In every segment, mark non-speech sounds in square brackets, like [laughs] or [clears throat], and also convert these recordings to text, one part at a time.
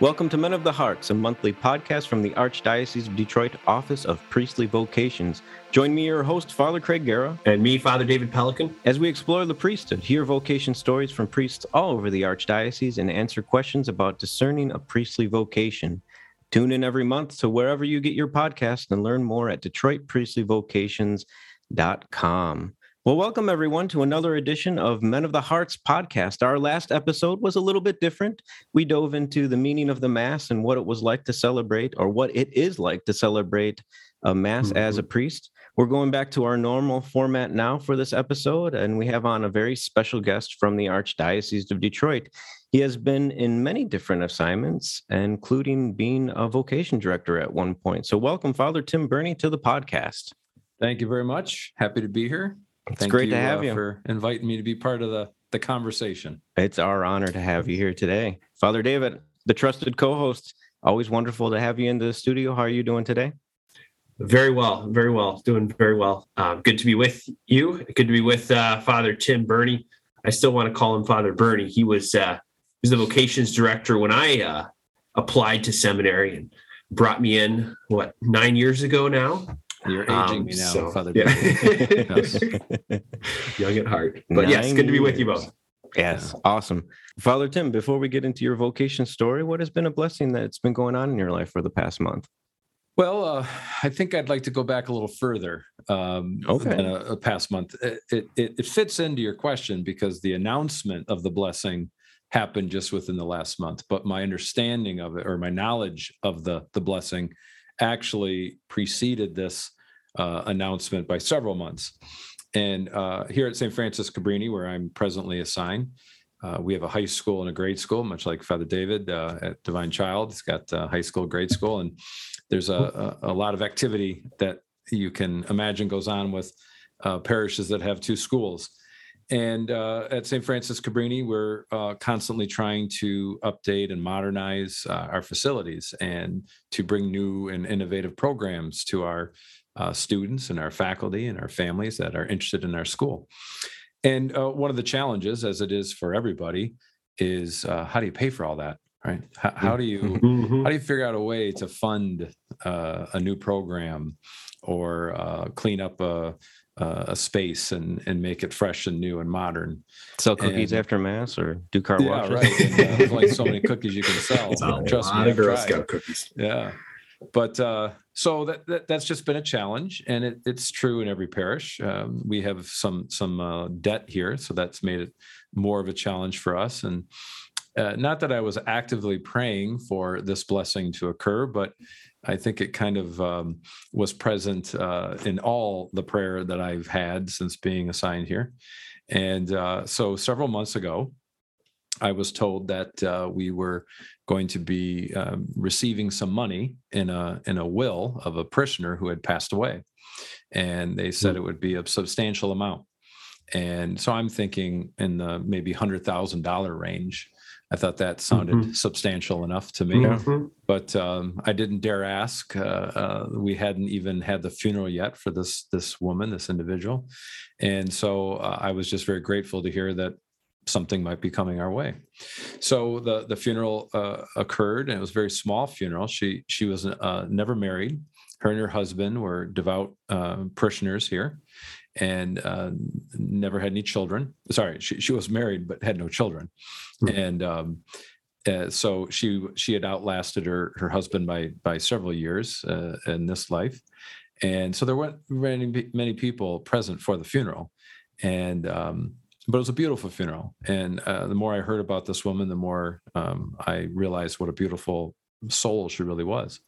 Welcome to Men of the Hearts, a monthly podcast from the Archdiocese of Detroit Office of Priestly Vocations. Join me, your host, Father Craig Giera, and me, Father David Pelican, as we explore the priesthood, hear vocation stories from priests all over the Archdiocese, and answer questions about discerning a priestly vocation. Tune in every month to wherever you get your podcast and learn more at DetroitPriestlyVocations.com. Well, welcome everyone to another edition of Men of the Hearts podcast. Our last episode was a little bit different. We dove into the meaning of the Mass and what it was like to celebrate, or what it is like to celebrate a Mass mm-hmm. as a priest. We're going back to our normal format now for this episode, and we have on a very special guest from the Archdiocese of Detroit. He has been in many different assignments, including being a vocation director at one point. So, welcome, Father Tim Birney, to the podcast. Thank you very much. Happy to be here. It's Thank great you, to have uh, you for inviting me to be part of the the conversation. It's our honor to have you here today, Father David, the trusted co-host. Always wonderful to have you in the studio. How are you doing today? Very well, very well, doing very well. Um, good to be with you. Good to be with uh, Father Tim Birney. I still want to call him Father Birney. He was uh, he was the vocations director when I uh, applied to seminary and brought me in what nine years ago now you're aging um, me now, so, Father. Yeah. [laughs] Young at heart. But Nine yes, good to be with you both. Yes, awesome. Father Tim, before we get into your vocation story, what has been a blessing that's been going on in your life for the past month? Well, uh, I think I'd like to go back a little further um, okay. than a, a, past month. It, it, it fits into your question because the announcement of the blessing happened just within the last month, but my understanding of it or my knowledge of the the blessing actually preceded this uh, announcement by several months. And uh, here at St. Frances Cabrini, where I'm presently assigned, uh, we have a high school and a grade school, much like Father David uh, at Divine Child. It's got high school, grade school, and there's a, a, a, lot of activity that you can imagine goes on with uh, parishes that have two schools. And uh, at St. Frances Cabrini, we're uh, constantly trying to update and modernize uh, our facilities and to bring new and innovative programs to our uh, students and our faculty and our families that are interested in our school. And uh, one of the challenges, as it is for everybody, is uh, how do you pay for all that? Right? How, how do you mm-hmm. how do you figure out a way to fund a new program or clean up a uh, a space and and make it fresh and new and modern. Sell cookies and, after mass or do car yeah, washes. right. And, uh, there's only so many [laughs] cookies you can sell. Trust me, Girl Scout cookies. Yeah, but uh, so that, that, that's just been a challenge, and it, it's true in every parish. Um, we have some some uh, debt here, so that's made it more of a challenge for us. And uh, not that I was actively praying for this blessing to occur, but I think it kind of um, was present uh, in all the prayer that I've had since being assigned here. And uh, so several months ago, I was told that uh, we were going to be um, receiving some money in a in a will of a prisoner who had passed away, and they said it would be a substantial amount. And so I'm thinking in the maybe hundred thousand dollar range. I thought that sounded mm-hmm. substantial enough to me, mm-hmm. but um, I didn't dare ask. Uh, uh, we hadn't even had the funeral yet for this this woman, this individual, and so uh, I was just very grateful to hear that something might be coming our way. So the the funeral uh, occurred, and it was a very small funeral. She she was uh, never married. Her and her husband were devout uh, parishioners here, and uh, never had any children. Sorry, she, she was married but had no children, mm-hmm. and um, uh, so she she had outlasted her her husband by by several years uh, in this life, and so there weren't many many people present for the funeral, and um, but it was a beautiful funeral. And uh, the more I heard about this woman, the more um, I realized what a beautiful soul she really was.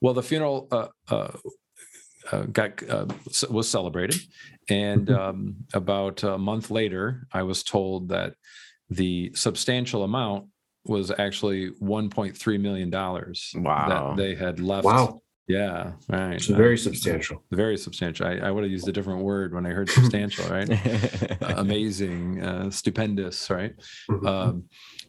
Well, the funeral uh, uh, uh, got uh, was celebrated, and mm-hmm. um, about a month later, I was told that the substantial amount was actually 1.3 million dollars wow. that they had left. Wow. Yeah, right. So very substantial. Very substantial. I, I, would have used a different word when I heard substantial, right? [laughs] uh, amazing, uh, stupendous, right? Mm-hmm. Um,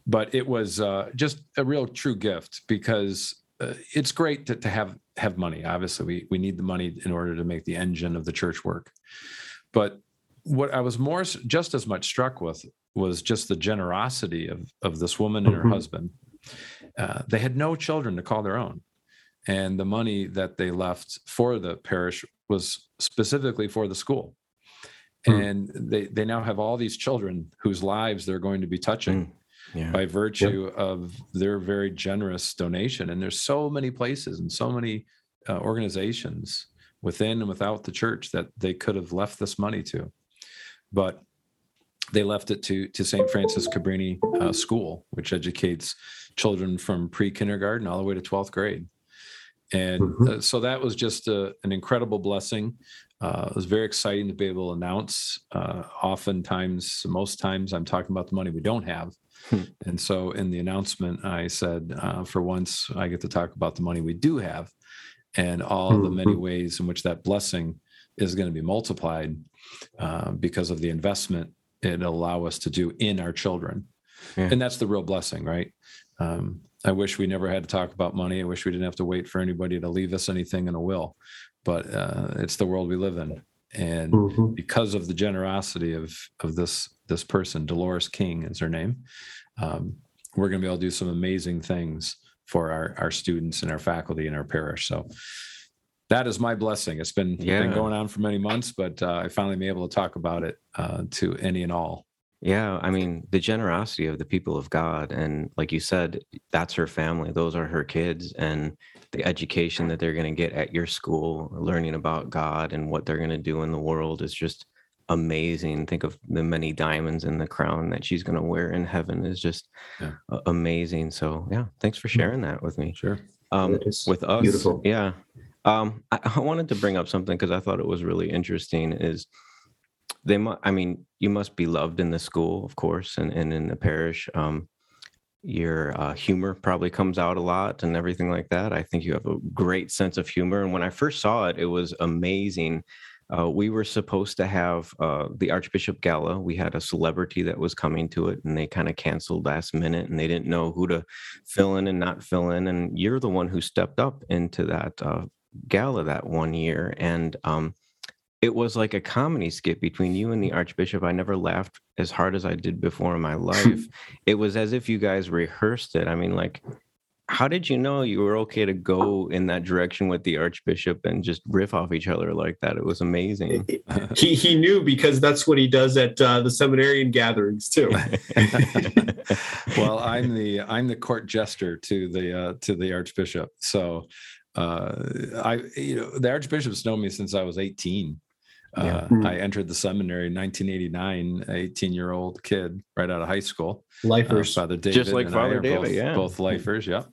but it was uh, just a real true gift because uh, it's great to, to have have money. Obviously, we we need the money in order to make the engine of the church work. But what I was more just as much struck with was just the generosity of of this woman and her mm-hmm. husband. uh, they had no children to call their own. And the money that they left for the parish was specifically for the school. Hmm. And they, they now have all these children whose lives they're going to be touching Mm. Yeah. by virtue of their very generous donation. And there's so many places and so many uh, organizations within and without the church that they could have left this money to, but they left it to to St. Frances Cabrini uh, School, which educates children from pre-kindergarten all the way to 12th grade. And Mhm. uh, so that was just a, an incredible blessing. Uh, it was very exciting to be able to announce. Uh, oftentimes, most times, I'm talking about the money we don't have. Hmm. And so in the announcement, I said, uh, for once, I get to talk about the money we do have and all the many Mhm. ways in which that blessing is going to be multiplied uh, because of the investment it'll allow us to do in our children. Yeah. And that's the real blessing, right? Um, I wish we never had to talk about money. I wish we didn't have to wait for anybody to leave us anything in a will, but uh, it's the world we live in. And Mhm. because of the generosity of of this this person, Dolores King is her name. Um, we're going to be able to do some amazing things for our our students and our faculty and our parish. So that is my blessing. It's been Yeah. been going on for many months, but uh, I finally been able to talk about it uh, to any and all. Yeah, I mean, the generosity of the people of God. And like you said, that's her family. Those are her kids. And the education that they're going to get at your school, learning about God and what they're going to do in the world is just amazing. Think of the many diamonds in the crown that she's going to wear in heaven is just Yeah. amazing. So, yeah, thanks for sharing that with me. Sure. Um, with us, beautiful. yeah. Um, I, I wanted to bring up something because I thought it was really interesting. Is they mu I mean, you must be loved in the school, of course, and, and in the parish. Um, your uh, humor probably comes out a lot and everything like that. I think you have a great sense of humor. And when I first saw it, it was amazing. Uh, we were supposed to have uh, the Archbishop Gala. We had a celebrity that was coming to it, and they kind of canceled last minute, and they didn't know who to fill in and not fill in. And you're the one who stepped up into that uh, gala that one year, and um, it was like a comedy skit between you and the Archbishop. I never laughed as hard as I did before in my [laughs] life. it was as if you guys rehearsed it. I mean, like, how did you know you were okay to go in that direction with the Archbishop and just riff off each other like that? It was amazing. [laughs] He he knew because that's what he does at uh, the seminarian gatherings too. [laughs] well, I'm the I'm the court jester to the uh, to the archbishop. So uh, I you know the archbishop's known me since I was 18. Yeah. Uh, Mm. I entered the seminary in 1989, 18 year old kid right out of high school. Uh, Lifers. Father David, Just like Father David, both, yeah. both lifers, yeah.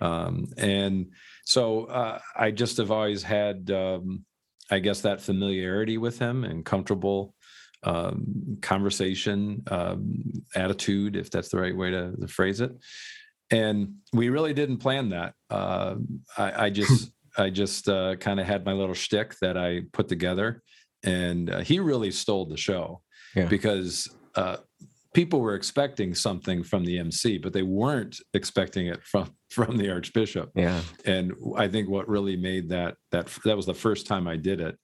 Um, and so uh, I just have always had, um, I guess, that familiarity with him and comfortable um, conversation um, attitude, if that's the right way to, to phrase it. And we really didn't plan that. Uh, I, I just, [laughs] I just uh, kind of had my little shtick that I put together, and uh, he really stole the show Yeah. because uh, people were expecting something from the MC, but they weren't expecting it from [laughs] from the Archbishop. yeah. And I think what really made that that that was the first time I did it.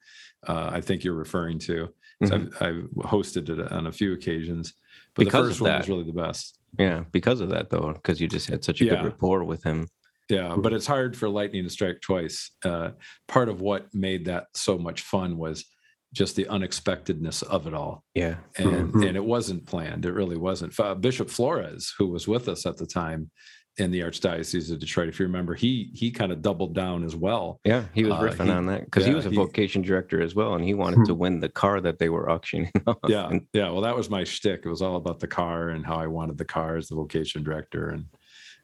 Uh, I think you're referring to. So Mhm. I've, I've hosted it on a few occasions, but Because the first one was really the best. Yeah. Because of that, though, because you just had such a Yeah. good rapport with him. Yeah, but it's hard for lightning to strike twice. Uh, part of what made that so much fun was just the unexpectedness of it all, Yeah. and Mhm. and it wasn't planned. It really wasn't. Uh, Bishop Flores, who was with us at the time in the Archdiocese of Detroit, if you remember, he he kind of doubled down as well. Yeah, he was Uh, riffing he- on that because he was a he- vocation director as well, and he wanted to win the car that they were auctioning [laughs] off. Yeah, And- yeah. Well, that was my shtick. It was all about the car and how I wanted the car as the vocation director, and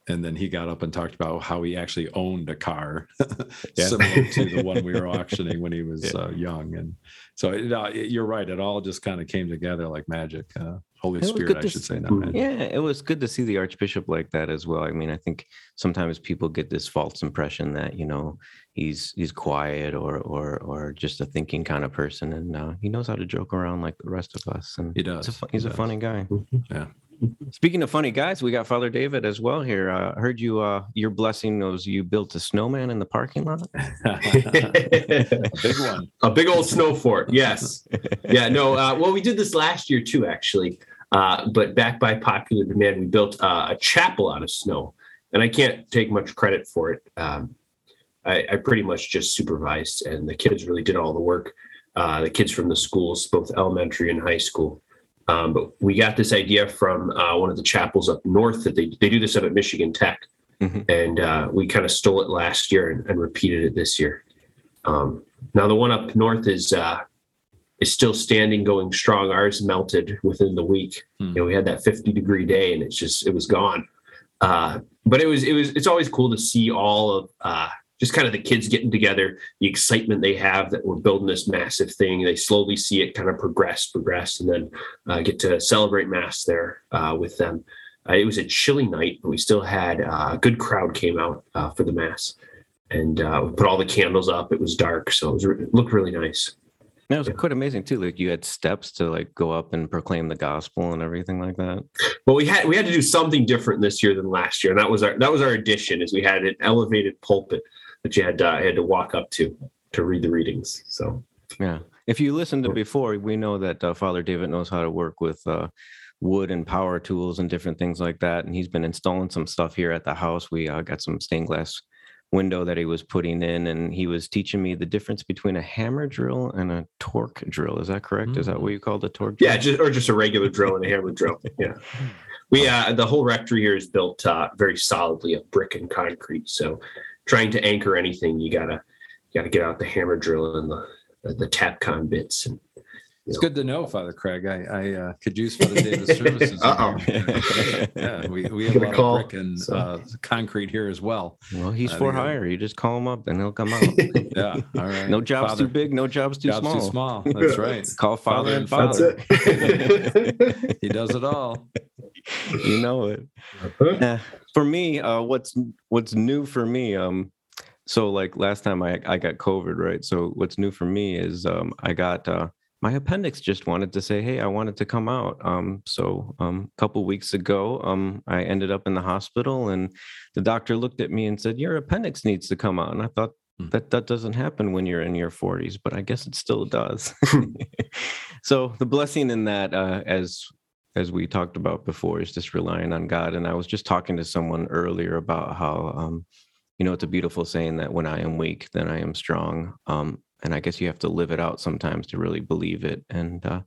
and then he got up and talked about how he actually owned a car [laughs] similar to the one we were [laughs] auctioning when he was Yeah. uh, young. And so it, uh, you're right; it all just kind of came together like magic. Uh, Holy Spirit, I should s- say, not magic. Yeah, it was good to see the Archbishop like that as well. I mean, I think sometimes people get this false impression that you know he's he's quiet or or or just a thinking kind of person, and uh, he knows how to joke around like the rest of us. And He he's a, does. he's He a does. funny guy. Yeah. Speaking of funny guys, we got Father David as well here. Uh, heard you. Uh, your blessing was you built a snowman in the parking lot. [laughs] a big one. a big old snow fort. Yes. Yeah. No. Uh, well, we did this last year too, actually. Uh, but back by popular demand, we built uh, a chapel out of snow. and I can't take much credit for it. Um, I, I, pretty much just supervised, and the kids really did all the work. Uh, the kids from the schools, both elementary and high school. Um, but we got this idea from uh, one of the chapels up north that they, they do this up at Michigan Tech. Mm-hmm. And uh, we kind of stole it last year and, and repeated it this year. Um, now the one up north is uh, is still standing, going strong. Ours melted within the week. Hmm. You know, we had that 50 degree day, and it's just it was gone. Uh, but it was it was it's always cool to see all of uh, just kind of the kids getting together, the excitement they have that we're building this massive thing. They slowly see it kind of progress, progress, and then uh, get to celebrate mass there uh, with them. Uh, it was a chilly night, but we still had uh, a good crowd came out uh, for the mass, and uh, we put all the candles up. It was dark, so it, was, it looked really nice. That was yeah. quite amazing too. Like you had steps to like go up and proclaim the gospel and everything like that. Well, we had we had to do something different this year than last year, and that was our that was our addition. Is we had an elevated pulpit that you had to, had to walk up to to read the readings. So yeah, if you listened to before, we know that uh, Father David knows how to work with uh, wood and power tools and different things like that. And he's been installing some stuff here at the house. We uh, got some stained glass window that he was putting in, and he was teaching me the difference between a hammer drill and a torque drill. Is that correct? Mm-hmm. Is that what mm. you call the torque? Drill? Yeah, just or just a regular drill and a hammer drill. [laughs] Yeah. We uh, the whole rectory here is built uh, very solidly of brick and concrete, so trying to anchor anything, you gotta you gotta get out the hammer drill and the the, the Tapcon bits and it's good to know, Father Craig. I, I uh, could use Father David's [laughs] services. oh yeah, we, we have a lot call, of brick and so. uh, concrete here as well. Well, he's for hire. You just call him up and he'll come out. [laughs] yeah, all right. No jobs Father, too big, no jobs too jobs small. Too small. [laughs] That's right. call Father, Father and Father. That's it. he does it all. You know it. Uh, for me, uh, what's what's new for me? Um, so like last time I I got COVID, right? So what's new for me is um, I got uh, my appendix just wanted to say, hey, I wanted to come out. Um, so um, a couple weeks ago, um, I ended up in the hospital, and the doctor looked at me and said, your appendix needs to come out. And I thought hmm. that that doesn't happen when you're in your 40s, but I guess it still does. Hmm. [laughs] so the blessing in that, uh, as as we talked about before, is just relying on God. And I was just talking to someone earlier about how um, you know, it's a beautiful saying that when I am weak, then I am strong. Um, and I guess you have to live it out sometimes to really believe it. And uh,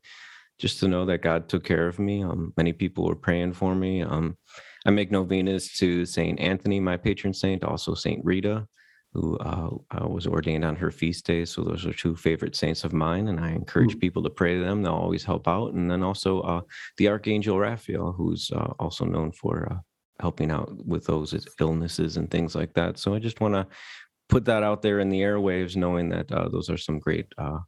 just to know that God took care of me. Um, many people were praying for me. Um, I make novenas to Saint Anthony, my patron saint, also Saint Rita, who uh, uh, was ordained on her feast day. So those are two favorite saints of mine, and I encourage mm. people to pray to them. They'll always help out. And then also uh, the Archangel Raphael, who's uh, also known for uh, helping out with those illnesses and things like that. So I just want to put that out there in the airwaves, knowing that uh, those are some great, uh,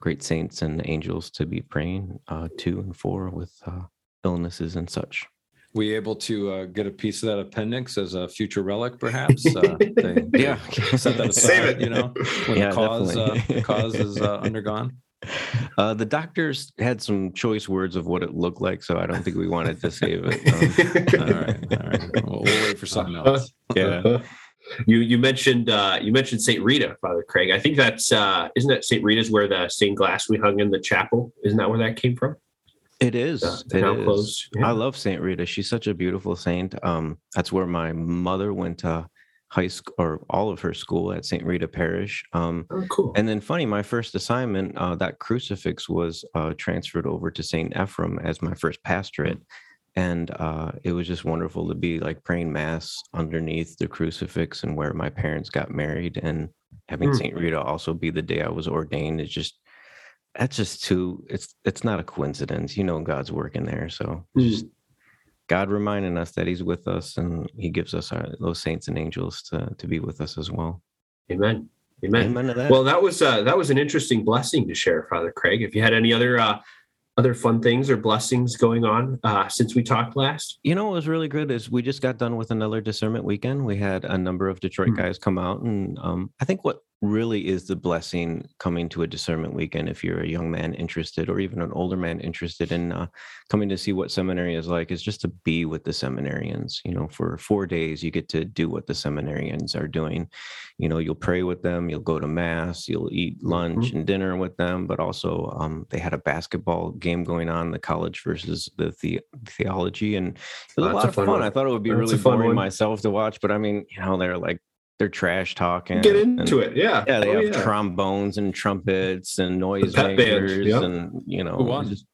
great saints and angels to be praying uh, to and for with uh, illnesses and such. We able to uh, get a piece of that appendix as a future relic, [laughs] perhaps? Uh, they, [laughs] yeah, set that [laughs] aside. Save it. You know, when yeah, the cause cause is undergone. Uh, the doctors had some choice words of what it looked like, so I don't think we wanted to save it. Um, all right, all right. We'll, we'll, wait for something else. Yeah. You you mentioned uh, you mentioned Saint Rita, Father Craig. I think that's uh, isn't that Saint Rita's where the stained glass we hung in the chapel? Isn't that where that came from? It is. Uh, it is. Yeah. I love Saint Rita. She's such a beautiful saint. Um, that's where my mother went to high school or all of her school at St. Rita Parish. Um, oh, cool. And then, funny, my first assignment, uh, that crucifix was uh, transferred over to St. Ephrem as my first pastorate. And uh, it was just wonderful to be like praying mass underneath the crucifix and where my parents got married. And having mm. St. Rita also be the day I was ordained is just, that's just too, it's, it's not a coincidence. You know, God's working there. So mm. just God reminding us that He's with us and He gives us our, those saints and angels to to be with us as well. Amen. Amen. Amen that. Well, that was uh, that was an interesting blessing to share, Father Craig. If you had any other uh, other fun things or blessings going on uh, since we talked last? You know, what was really good is we just got done with another discernment weekend. We had a number of Detroit mm-hmm. guys come out, and um, I think what really is the blessing coming to a discernment weekend if you're a young man interested or even an older man interested in uh, coming to see what seminary is like is just to be with the seminarians you know for four days you get to do what the seminarians are doing you know you'll pray with them you'll go to mass you'll eat lunch mm-hmm. and dinner with them but also um, they had a basketball game going on, the college versus the, the theology, and it was Oh, a lot a of fun fun. I thought it would be That's really fun boring one. myself to watch, but I mean, you know, they're like they're trash talking. Get and- into it. Yeah. Yeah, they Oh, have yeah. trombones and trumpets and noise pep makers, yeah. and you know, Who won? just-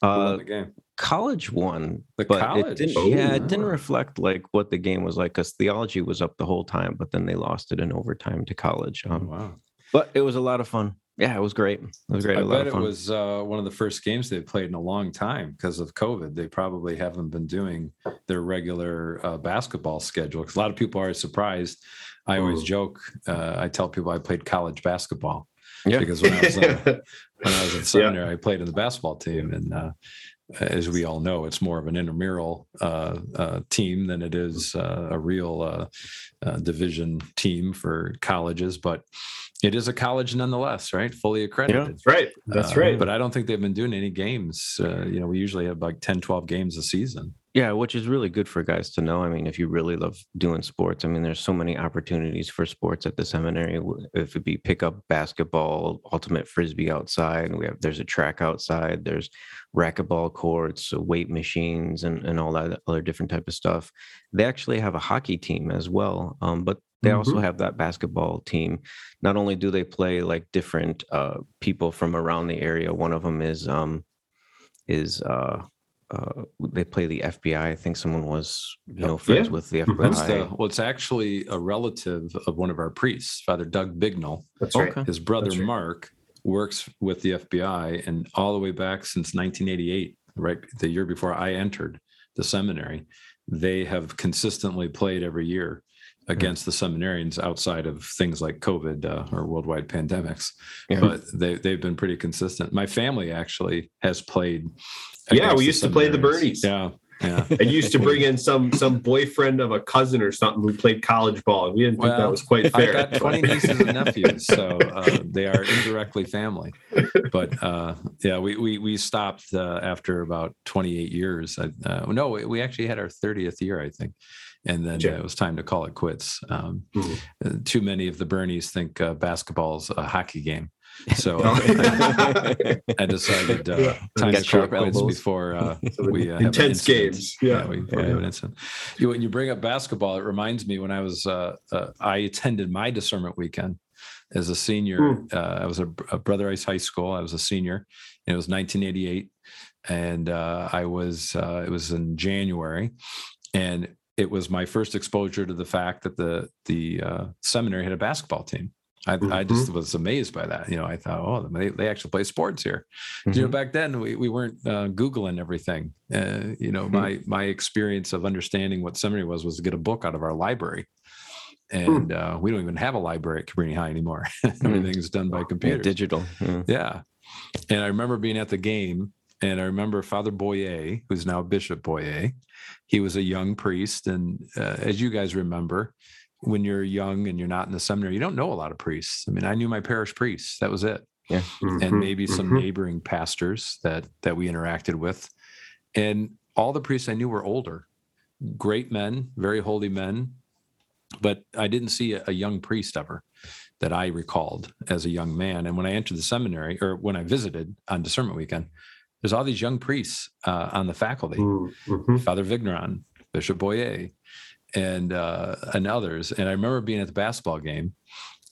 Who won uh, the game? college won, The but college? it didn't. Oh, yeah, it didn't reflect like what the game was like because theology was up the whole time, but then they lost it in overtime to college. Oh, Um, wow. But it was a lot of fun. Yeah, it was great. It was great. I bet it was uh, one of the first games they've played in a long time because of COVID. They probably haven't been doing their regular uh, basketball schedule because a lot of people are surprised. I always Mm. joke. Uh, I tell people I played college basketball Yeah. because when I was uh, [laughs] when I was at seminary, I played in the basketball team, and uh, as we all know, it's more of an intramural uh, uh, team than it is uh, a real uh, uh, division team for colleges. But it is a college nonetheless, right? Fully accredited. That's right. That's Uh, right. But I don't think they've been doing any games. Uh, you know, we usually have like 10, 12 games a season. Yeah, which is really good for guys to know. I mean, if you really love doing sports, I mean, there's so many opportunities for sports at the seminary. If it be pickup basketball, ultimate frisbee outside, we have there's a track outside, there's racquetball courts, uh, weight machines, and and all that other different type of stuff. They actually have a hockey team as well, um, but they also have that basketball team. Not only do they play like different uh, people from around the area. One of them is um, is uh, uh, they play the FBI. I think someone was you know friends Yeah. with the Mhm. FBI. That's the, well, it's actually a relative of one of our priests, Father Doug Bignell. That's right. okay. His brother right. Mark works with the FBI, and all the way back since 1988, right the year before I entered the seminary, they have consistently played every year against the seminarians outside of things like COVID uh, or worldwide pandemics. Yeah. But they they've been pretty consistent. My family actually has played. Yeah, we used to play the. Birneys. Yeah, yeah. I used to bring in some some boyfriend of a cousin or something who played college ball. and We didn't think that was quite fair. I got 20 nieces and nephews, so uh, they are indirectly family. But uh, yeah, we we we stopped uh, after about 28 years. I, uh, no, we- we actually had our 30th year, I think, and then Sure. uh, it was time to call it quits. Um, Mhm. uh, too many of the Birneys think uh, basketball's a hockey game, so. [laughs] I, I decided uh, Yeah. time Got to call sharp quits elbows. before uh, [laughs] we uh, have Intense games. Yeah. we, before we have an incident. You, when you bring up basketball, it reminds me when I was uh, uh, I attended my discernment weekend as a senior. Uh, I was a, a Brother Rice High School. I was a senior, and it was 1988, and uh, I was uh, it was in January, and it was my first exposure to the fact that the the uh, seminary had a basketball team. I, I just was amazed by that. You know, I thought, oh, they, they actually play sports here you know Mhm. back then we, we weren't uh, googling everything uh, you know my my experience of understanding what seminary was was to get a book out of our library and uh, we don't even have a library at Cabrini High anymore. [laughs] Everything's done by Yeah, digital. Yeah. Yeah. And I remember being at the game, and I remember Father Boyea, who's now Bishop Boyea. He was a young priest. And uh, as you guys remember, when you're young and you're not in the seminary, you don't know a lot of priests. I mean, I knew my parish priests, that was it. And Mhm, maybe some mhm. neighboring pastors that that we interacted with. And all the priests I knew were older, great men, very holy men. But I didn't see a, a young priest ever that I recalled as a young man. And when I entered the seminary or when I visited on discernment weekend, there's all these young priests uh, on the faculty. Mm, mhm. Father Vigneron, Bishop Boyea, and uh, and others. And I remember being at the basketball game,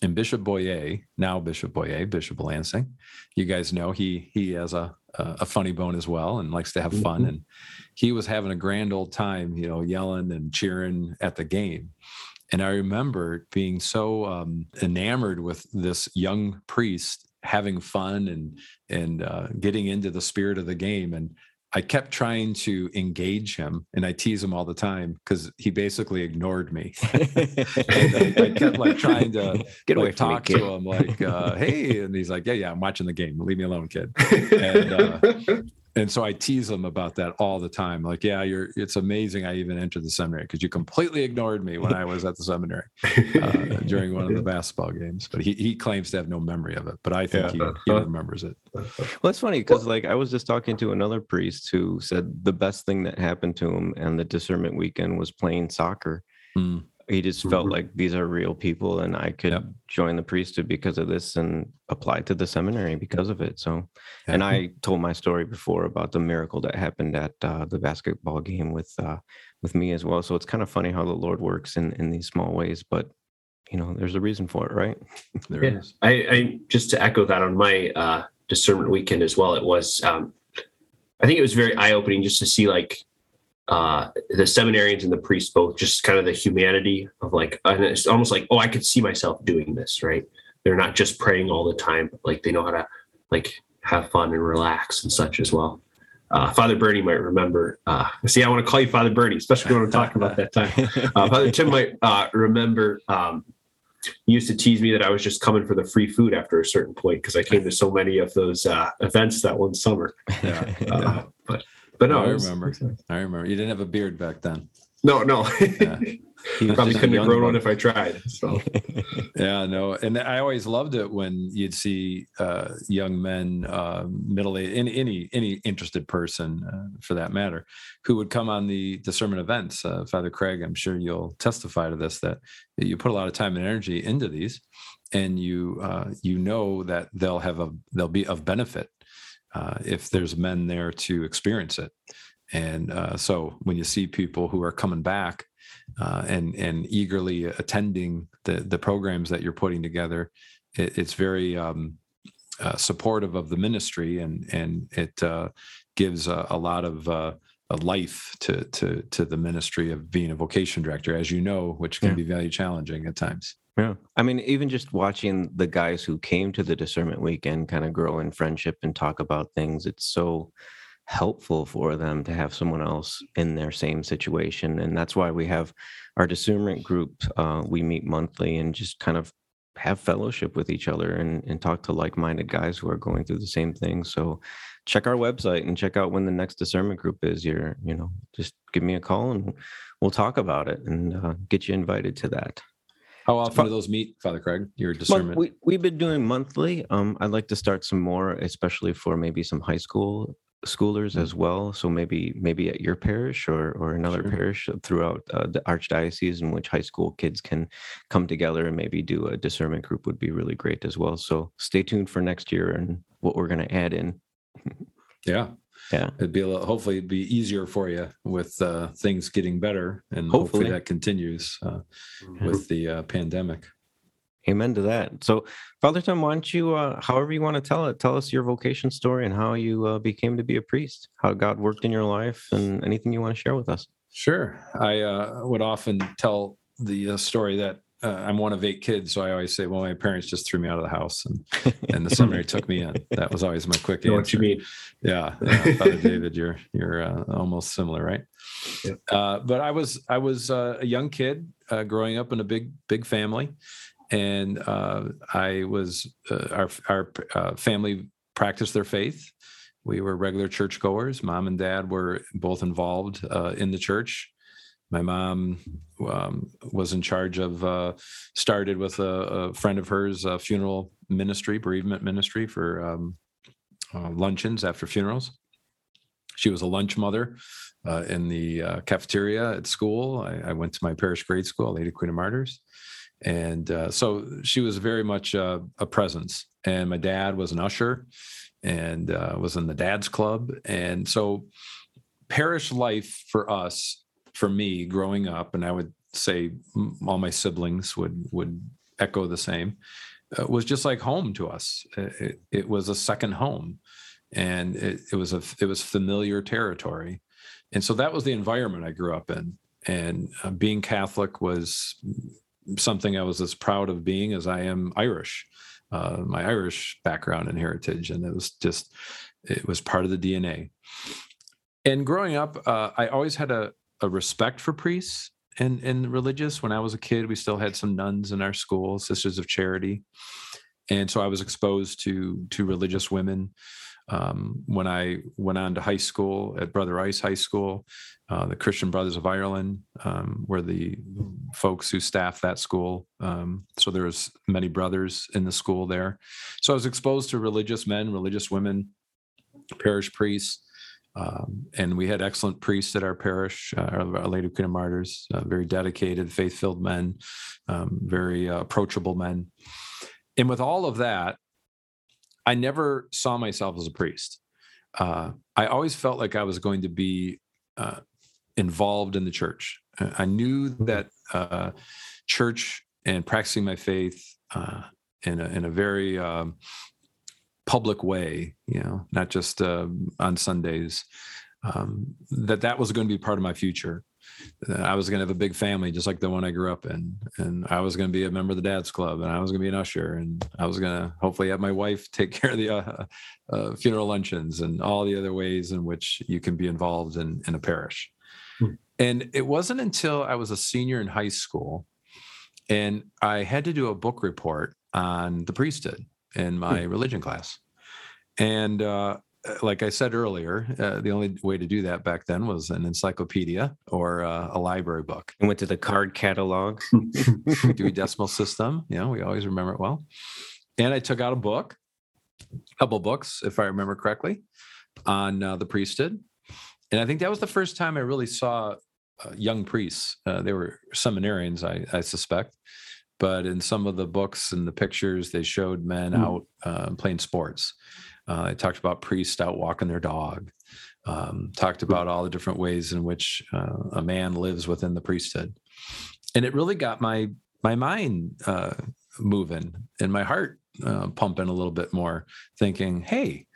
and Bishop Boyea, now Bishop Boyea, Bishop Lansing, you guys know he he has a a funny bone as well and likes to have fun. Mhm. And he was having a grand old time, you know, yelling and cheering at the game. And I remember being so um, enamored with this young priest having fun and and uh, getting into the spirit of the game. And I kept trying to engage him, and I tease him all the time because he basically ignored me. [laughs] and I, I kept like trying to [laughs] Get away like, from me, talk kid. to him, like, uh, "Hey," and he's like, "Yeah, yeah, I'm watching the game. Leave me alone, kid." [laughs] And, uh, And so I tease him about that all the time. Like, yeah, you're. It's amazing. I even entered the seminary because you completely ignored me when I was at the seminary uh, [laughs] during one of the basketball games. But he he claims to have no memory of it. But I think he, he remembers it. Well, it's funny because like I was just talking to another priest who said the best thing that happened to him and the discernment weekend was playing soccer. Mm. He just felt Mhm. like these are real people and I could Yep. join the priesthood because of this and apply to the seminary because of it. So, and I told my story before about the miracle that happened at uh, the basketball game with uh, with me as well. So it's kind of funny how the Lord works in in these small ways, but you know, there's a reason for it, right? [laughs] there Yeah. it is. I, I just to echo that on my uh, discernment weekend as well. It was, um, I think it was very eye opening just to see like uh, the seminarians and the priests both just kind of the humanity of like, and it's almost like, oh, I could see myself doing this, right? They're not just praying all the time, but like they know how to like have fun and relax and such as well. Uh, Father Birney might remember. Uh, see, I want to call you Father Birney, especially when I'm talking about that time. Uh, Father Tim might uh, remember. Um, he used to tease me that I was just coming for the free food after a certain point because I came to so many of those uh, events that one summer. Yeah. [laughs] But but no, I remember. I remember. You didn't have a beard back then. No, no. Yeah. [laughs] He Probably couldn't have grown one if I tried. So [laughs] Yeah, no, and I always loved it when you'd see uh, young men, uh, middle age, any any any interested person, uh, for that matter, who would come on the the sermon events. Uh, Father Craig, I'm sure you'll testify to this that you put a lot of time and energy into these, and you uh, you know that they'll have a they'll be of benefit uh, if there's men there to experience it. And uh, so when you see people who are coming back uh, and and eagerly attending the the programs that you're putting together, it, it's very um, uh, supportive of the ministry and and it uh, gives a, a lot of uh, a life to to to the ministry of being a vocation director, as you know, which can Yeah. be very challenging at times. Yeah. I mean, even just watching the guys who came to the discernment weekend kind of grow in friendship and talk about things, it's so helpful for them to have someone else in their same situation. And that's why we have our discernment group. Uh, we meet monthly and just kind of have fellowship with each other and, and talk to like minded guys who are going through the same thing. So check our website and check out when the next discernment group is. You're, you know, just give me a call and we'll talk about it and uh, get you invited to that. How often do those meet, Father Craig? Your discernment. we, we've been doing monthly. Um, I'd like to start some more, especially for maybe some high school schoolers Mm. as well. So maybe maybe at your parish or or another Sure. parish throughout uh, the archdiocese in which high school kids can come together and maybe do a discernment group would be really great as well. So stay tuned for next year and what we're going to add in. [laughs] yeah, Yeah. it'd be a little, hopefully it'd be easier for you with uh, things getting better, and hopefully, Hopefully. that continues uh, with the uh, pandemic. Amen to that. So, Father Tom, why don't you, uh, however you want to tell it, tell us your vocation story and how you uh, became to be a priest, how God worked in your life, and anything you want to share with us. Sure. I uh, would often tell the uh, story that uh, I'm one of eight kids, so I always say, "Well, my parents just threw me out of the house, and [laughs] and the seminary took me in." That was always my quick I know answer. what you mean. Yeah, yeah. Father David, you're you're uh, almost similar, right? Yeah. Uh, but I was I was uh, a young kid uh, growing up in a big big family, and uh, I was uh, our our uh, family practiced their faith. We were regular churchgoers. Mom and dad were both involved uh, in the church. My mom um, was in charge of uh, started with a, a friend of hers, a funeral ministry, bereavement ministry for um, uh, luncheons after funerals. She was a lunch mother uh, in the uh, cafeteria at school. I, I went to my parish grade school, Lady Queen of Martyrs. And uh, so she was very much uh, a presence. And my dad was an usher and was in the dad's club. And so parish life for us, for me growing up, and I would say all my siblings would would echo the same, uh, was just like home to us. It, it, was a second home and it, it was a it was familiar territory. And so that was the environment i grew up in. And uh, being catholic was something i was as proud of being as i am irish. Uh, my irish background and heritage and it was just it was part of the dna and growing up uh, i always had a, a respect for priests and and religious when i was a kid we still had some nuns in our school sisters of charity and so i was exposed to to religious women um, when I went on to high school at Brother Rice High School, uh, the Christian Brothers of Ireland um, were the folks who staffed that school. Um, so there was many brothers in the school there. So I was exposed to religious men, religious women, parish priests. Um, and we had excellent priests at our parish, uh, Our Lady of Queen of Martyrs, uh, very dedicated, faith filled men, um, very uh, approachable men. And with all of that, I never saw myself as a priest. Uh, I always felt like I was going to be uh, involved in the church. I knew that uh, church and practicing my faith in, a, in a very um, public way, you know, not just uh, on Sundays, um, that that was going to be part of my future. I was going to have a big family, just like the one I grew up in, and I was going to be a member of the Dad's Club, and I was going to be an usher, and I was going to hopefully have my wife [laughs] take care of the uh, uh, funeral luncheons and all the other ways in which you can be involved in in a parish. Hmm. And it wasn't until I was a senior in high school, and I had to do a book report on the priesthood in my hmm. religion class. And uh, like I said earlier, uh, the only way to do that back then was an encyclopedia or uh, a library book. And went to the card catalog, [laughs] Dewey Decimal System. You know, we always remember it well. And I took out a book, a couple books, if I remember correctly, on uh, the priesthood. And I think that was the first time I really saw uh, young priests. Uh, they were seminarians, I, I suspect but in some of the books and the pictures, they showed men mm. out uh, playing sports. Uh, they talked about priests out walking their dog. Um, talked hmm. about all the different ways in which uh, a man lives within the priesthood, and it really got my my mind uh, moving and my heart uh, pumping a little bit more. Thinking, hey,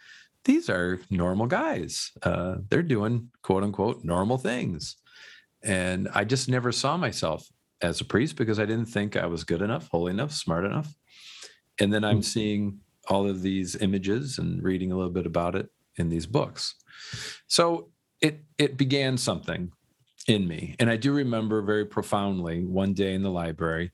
these are normal guys. Uh, they're doing quote unquote normal things, and I just never saw myself as a priest because I didn't think I was good enough, holy enough, smart enough. And then I'm hmm. seeing all of these images and reading a little bit about it in these books. So it it began something in me, and I do remember very profoundly one day in the library.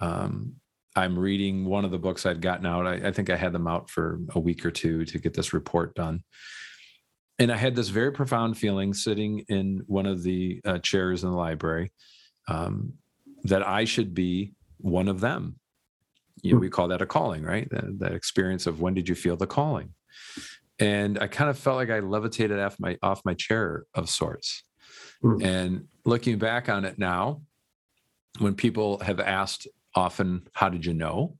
Um, I'm reading one of the books I'd gotten out. I, I, think I had them out for a week or two to get this report done. And I had this very profound feeling sitting in one of the uh, chairs in the library um, that I should be one of them. You know, hmm. we call that a calling, right? That, that experience of when did you feel the calling? And I kind of felt like I levitated off my off my chair of sorts. Mm. And looking back on it now, when people have asked often, "How did you know?"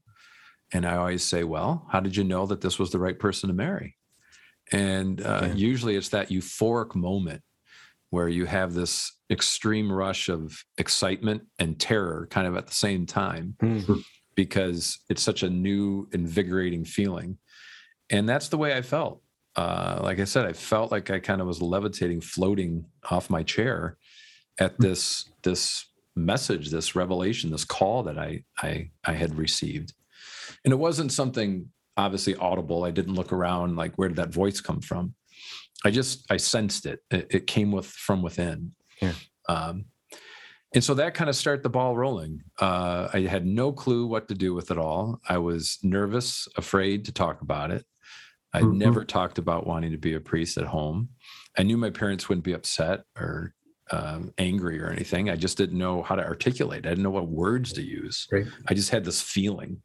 and I always say, "Well, how did you know that this was the right person to marry?" And uh, yeah. usually, it's that euphoric moment where you have this extreme rush of excitement and terror kind of at the same time mm-hmm. because it's such a new invigorating feeling. And that's the way i felt. Uh, like i said i felt like i kind of was levitating floating off my chair at hmm. this this message this revelation this call that i i i had received. And it wasn't something obviously audible. I didn't look around like where did that voice come from I just I sensed it. It, it came with from within. Yeah. Um, and so that kind of started the ball rolling. Uh, I had no clue what to do with it all. I was nervous, afraid to talk about it. I mm-hmm. never talked about wanting to be a priest at home. I knew my parents wouldn't be upset or um, angry or anything. I just didn't know how to articulate. I didn't know what words to use. Right. I just had this feeling.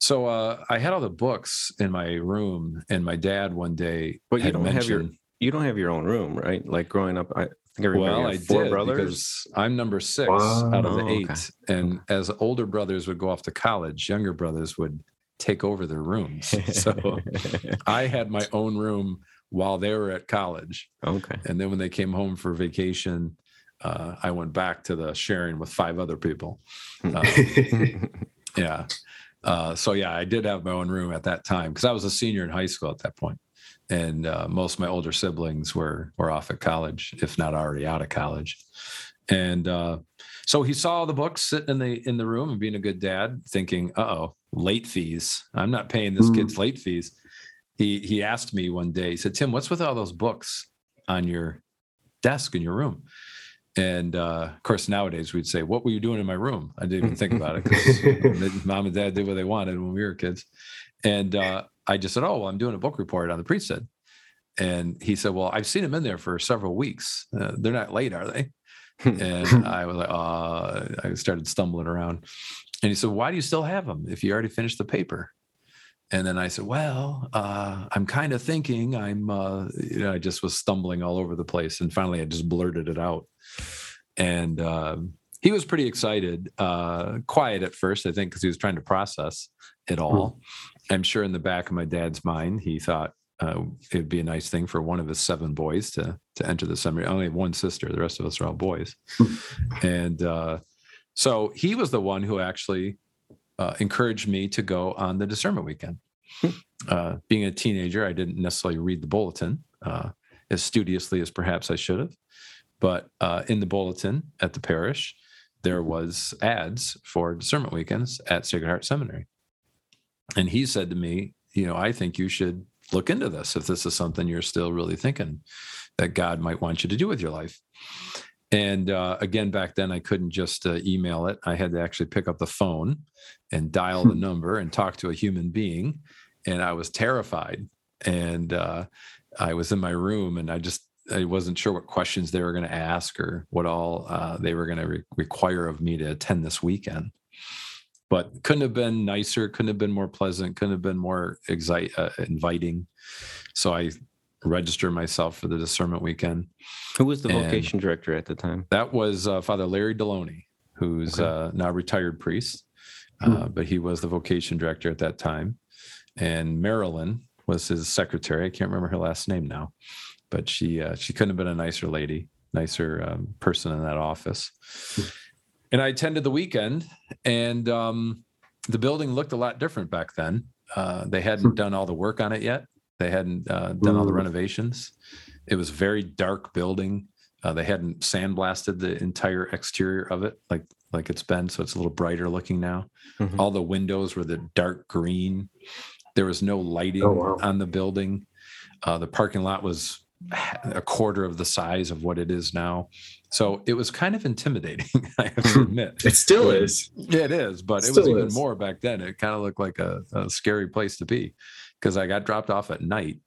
So uh, I had all the books in my room, and my dad one day. But you don't mentioned, have your you don't have your own room, right? Like growing up, I think I well, I four did brothers. because I'm number six wow. out of the oh, eight, okay. and as older brothers would go off to college, younger brothers would take over their rooms. [laughs] So I had my own room while they were at college. Okay, and then when they came home for vacation, uh, I went back to the sharing with five other people. Hmm. Uh, [laughs] yeah. Uh, so yeah, I did have my own room at that time because I was a senior in high school at that point, and uh, most of my older siblings were were off at college, if not already out of college. And uh, so he saw the books sitting in the in the room and being a good dad, thinking, "Uh oh, late fees. I'm not paying this mm. kid's late fees." He he asked me one day. He said, "Tim, what's with all those books on your desk in your room?" And uh, of course, nowadays we'd say, "What were you doing in my room?" I didn't even think about it because [laughs] mom and dad did what they wanted when we were kids. And uh, I just said, "Oh, well, I'm doing a book report on the priesthood." And he said, "Well, I've seen them in there for several weeks. Uh, they're not late, are they?" [laughs] and I was like, "Uh," I started stumbling around. And he said, "Why do you still have them if you already finished the paper?" And then I said, "Well, uh, I'm kind of thinking I'm." Uh, you know, I just was stumbling all over the place, and finally, I just blurted it out. And um, he was pretty excited, uh, quiet at first, I think, because he was trying to process it Hmm. all. I'm sure in the back of my dad's mind, he thought uh, it'd be a nice thing for one of his seven boys to to enter the seminary. I only have one sister; the rest of us are all boys. and uh, so he was the one who actually uh, encouraged me to go on the discernment weekend. Uh, being a teenager, I didn't necessarily read the bulletin uh, as studiously as perhaps I should have, but uh, in the bulletin at the parish, there was ads for discernment weekends at Sacred Heart Seminary. And he said to me, you know, I think you should look into this if this is something you're still really thinking that God might want you to do with your life. And uh, again, back then I couldn't just uh, email it. I had to actually pick up the phone and dial the number and talk to a human being. And I was terrified. And uh, I was in my room and I just, I wasn't sure what questions they were going to ask or what all uh, they were going to re- require of me to attend this weekend. But couldn't have been nicer, couldn't have been more pleasant, couldn't have been more excite, uh, inviting. So I registered myself for the discernment weekend. Who was the And- vocation director at the time? That was uh, Father Larry Deloney, who's Okay. uh, now retired priest, uh, but he was the vocation director at that time. And Marilyn was his secretary. I can't remember her last name now, but she uh, she couldn't have been a nicer lady, nicer um, person in that office. And I attended the weekend, and um, the building looked a lot different back then. Uh, they hadn't done all the work on it yet. They hadn't uh, done all the Mm. renovations. It was a very dark building. Uh, they hadn't sandblasted the entire exterior of it like like it's been, so it's a little brighter looking now. Mhm. All the windows were the dark green. There was no lighting Oh, wow. on the building. Uh, the parking lot was a quarter of the size of what it is now. So it was kind of intimidating, [laughs] I have to admit. It still is. Yeah, it is, but it was even is. more back then. It kind of looked like a, a scary place to be because I got dropped off at night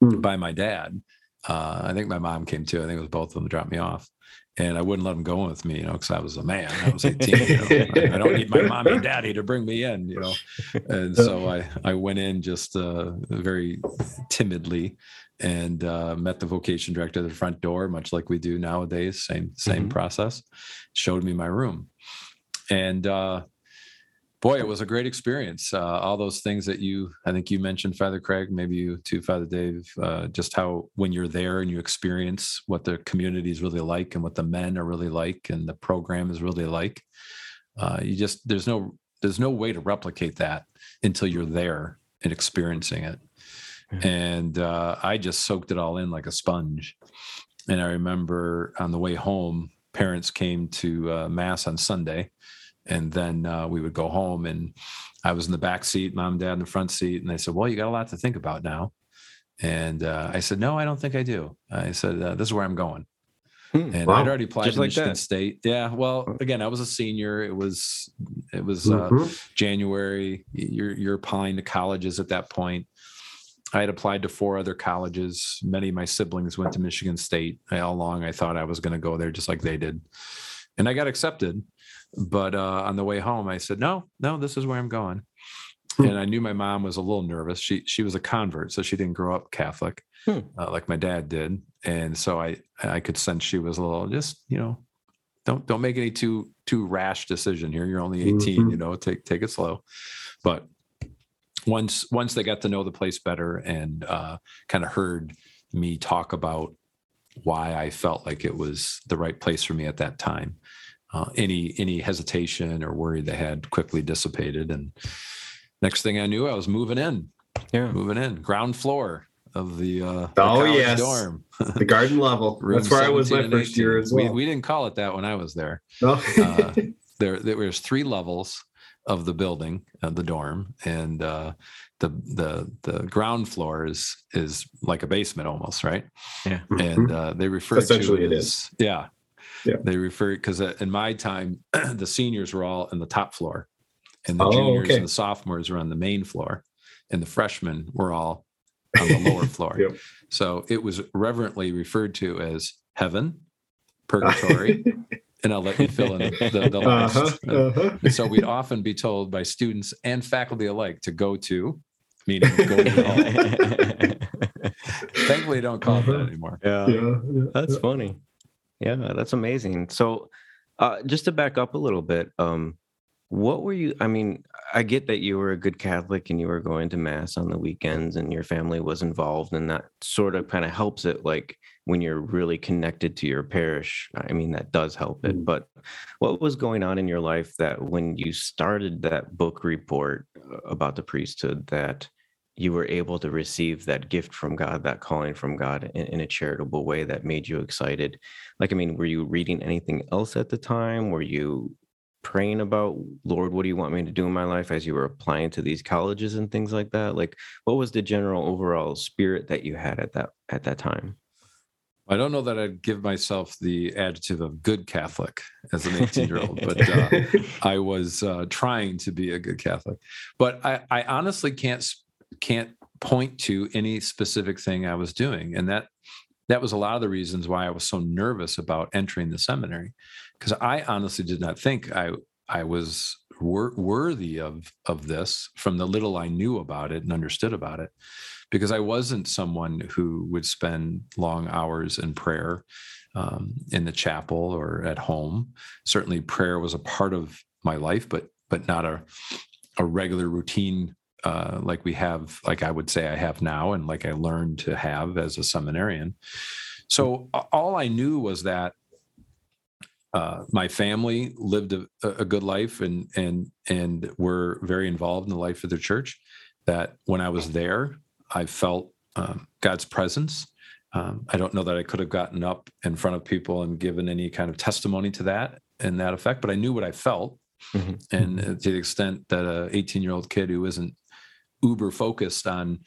Hmm. by my dad. Uh, I think my mom came too. I think it was both of them to drop me off. And I wouldn't let them go in with me, you know, because I was a man. I was 18. You know? I, I don't need my mommy and daddy to bring me in, you know. And so I, I went in just uh, very timidly and uh, met the vocation director at the front door, much like we do nowadays. Same same Mhm. process. Showed me my room, and uh, boy, it was a great experience. Uh, all those things that you, I think you mentioned, Father Craig, maybe you too, Father Dave, uh, just how when you're there and you experience what the community is really like and what the men are really like and the program is really like, uh, you just there's no there's no way to replicate that until you're there and experiencing it. Yeah. And uh, I just soaked it all in like a sponge. And I remember on the way home, parents came to uh, mass on Sunday, and then uh, we would go home. And I was in the back seat, mom and dad in the front seat, and they said, "Well, you got a lot to think about now." And uh, I said, "No, I don't think I do." I said, uh, "This is where I'm going." Hmm. And Wow. I'd already applied Just to like Michigan that. State. Yeah, well, again, I was a senior. It was it was uh, Mhm. January. You're you're applying to colleges at that point. I had applied to four other colleges. Many of my siblings went to Michigan State. All along, I thought I was going to go there just like they did, and I got accepted. But uh, on the way home, I said, "No, no, this is where I'm going." Hmm. And I knew my mom was a little nervous. She she was a convert, so she didn't grow up Catholic Hmm. uh, like my dad did, and so I I could sense she was a little just you know don't don't make any too too rash decision here. You're only 18, Mhm. you know, take take it slow. But once once they got to know the place better and uh, kind of heard me talk about why I felt like it was the right place for me at that time, uh, any any hesitation or worry they had quickly dissipated. And next thing I knew, I was moving in, Yeah. moving in, ground floor of the, uh, Oh, college yes. dorm. The garden level. [laughs] That's where I was my first year as well. We, we didn't call it that when I was there. No? [laughs] uh, There, there was three levels of the building, uh, the dorm, and uh, the the the ground floor is is like a basement almost, right? Yeah. And uh, they refer Mm-hmm. Essentially to it it as is. yeah, Yeah. They refer because in my time, [clears throat] the seniors were all in the top floor, and the Oh, juniors okay. and the sophomores were on the main floor, and the freshmen were all on the lower [laughs] floor. Yep. So it was reverently referred to as heaven, [laughs] purgatory, and I'll let you fill in the, the last. uh-huh, uh-huh. And so we'd often be told by students and faculty alike to go to meaning going home. [laughs] Thankfully, don't call it that anymore. Yeah, yeah, that's funny. Yeah, that's amazing. So, uh, just to back up a little bit, um, what were you? I mean, I get that you were a good Catholic and you were going to mass on the weekends and your family was involved, and that sort of kind of helps it. Like when you're really connected to your parish, I mean, that does help it. Mm. But what was going on in your life that when you started that book report uh, about the priesthood, that you were able to receive that gift from God, that calling from God in, in, a charitable way that made you excited? Like, I mean, were you reading anything else at the time? Were you praying about, Lord, what do you want me to do in my life as you were applying to these colleges and things like that? Like, what was the general overall spirit that you had at that at that time? I don't know that I'd give myself the adjective of good Catholic as an [laughs] 18 year old, but uh, I was uh, trying to be a good Catholic. But I, I honestly can't can't point to any specific thing I was doing, and that that was a lot of the reasons why I was so nervous about entering the seminary, because I honestly did not think I I was wor- worthy of of this from the little I knew about it and understood about it because I wasn't someone who would spend long hours in prayer um, in the chapel or at home. Certainly, prayer was a part of my life, but but not a a regular routine uh, like we have, like I would say I have now, and like I learned to have as a seminarian. So all I knew was that uh, my family lived a, a, good life and and and were very involved in the life of their church. That when I was there, I felt um, God's presence. Um, I don't know that I could have gotten up in front of people and given any kind of testimony to that and that effect, but I knew what I felt. Mm-hmm. And uh, to the extent that a 18 year old kid who isn't uber focused on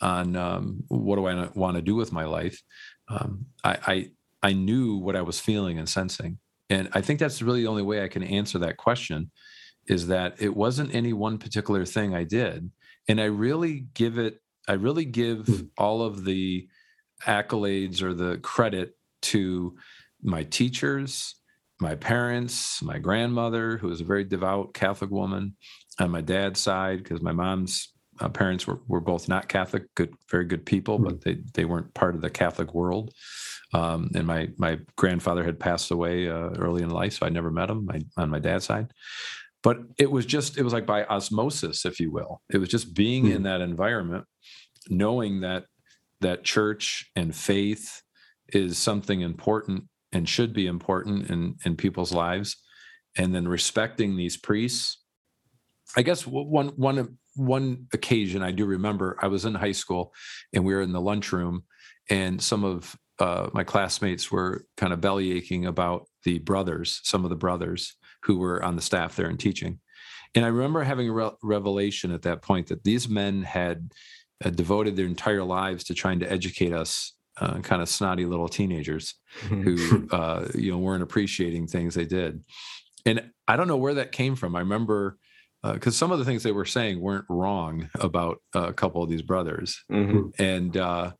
on um, what do I want to do with my life, um, I, I I knew what I was feeling and sensing, and I think that's really the only way I can answer that question, is that it wasn't any one particular thing I did, and I really give it I really give mm-hmm. all of the accolades or the credit to my teachers, my parents, my grandmother, who was a very devout Catholic woman, on my dad's side, because my mom's uh, parents were, were both not Catholic, good, very good people, mm-hmm. but they, they weren't part of the Catholic world. Um, and my my grandfather had passed away uh, early in life, so I never met him my, on my dad's side. But it was just it was like by osmosis, if you will. It was just being mm-hmm. in that environment knowing that that church and faith is something important and should be important in in people's lives and then respecting these priests i guess one one one occasion i do remember i was in high school and we were in the lunchroom and some of uh, my classmates were kind of belly aching about the brothers some of the brothers who were on the staff there and teaching. And i remember having a re- revelation at that point that these men had uh, devoted their entire lives to trying to educate us uh, kind of snotty little teenagers mm-hmm. who [laughs] uh, you know weren't appreciating things they did. And i don't know where that came from. I remember because uh, some of the things they were saying weren't wrong about a couple of these brothers mm-hmm. and uh,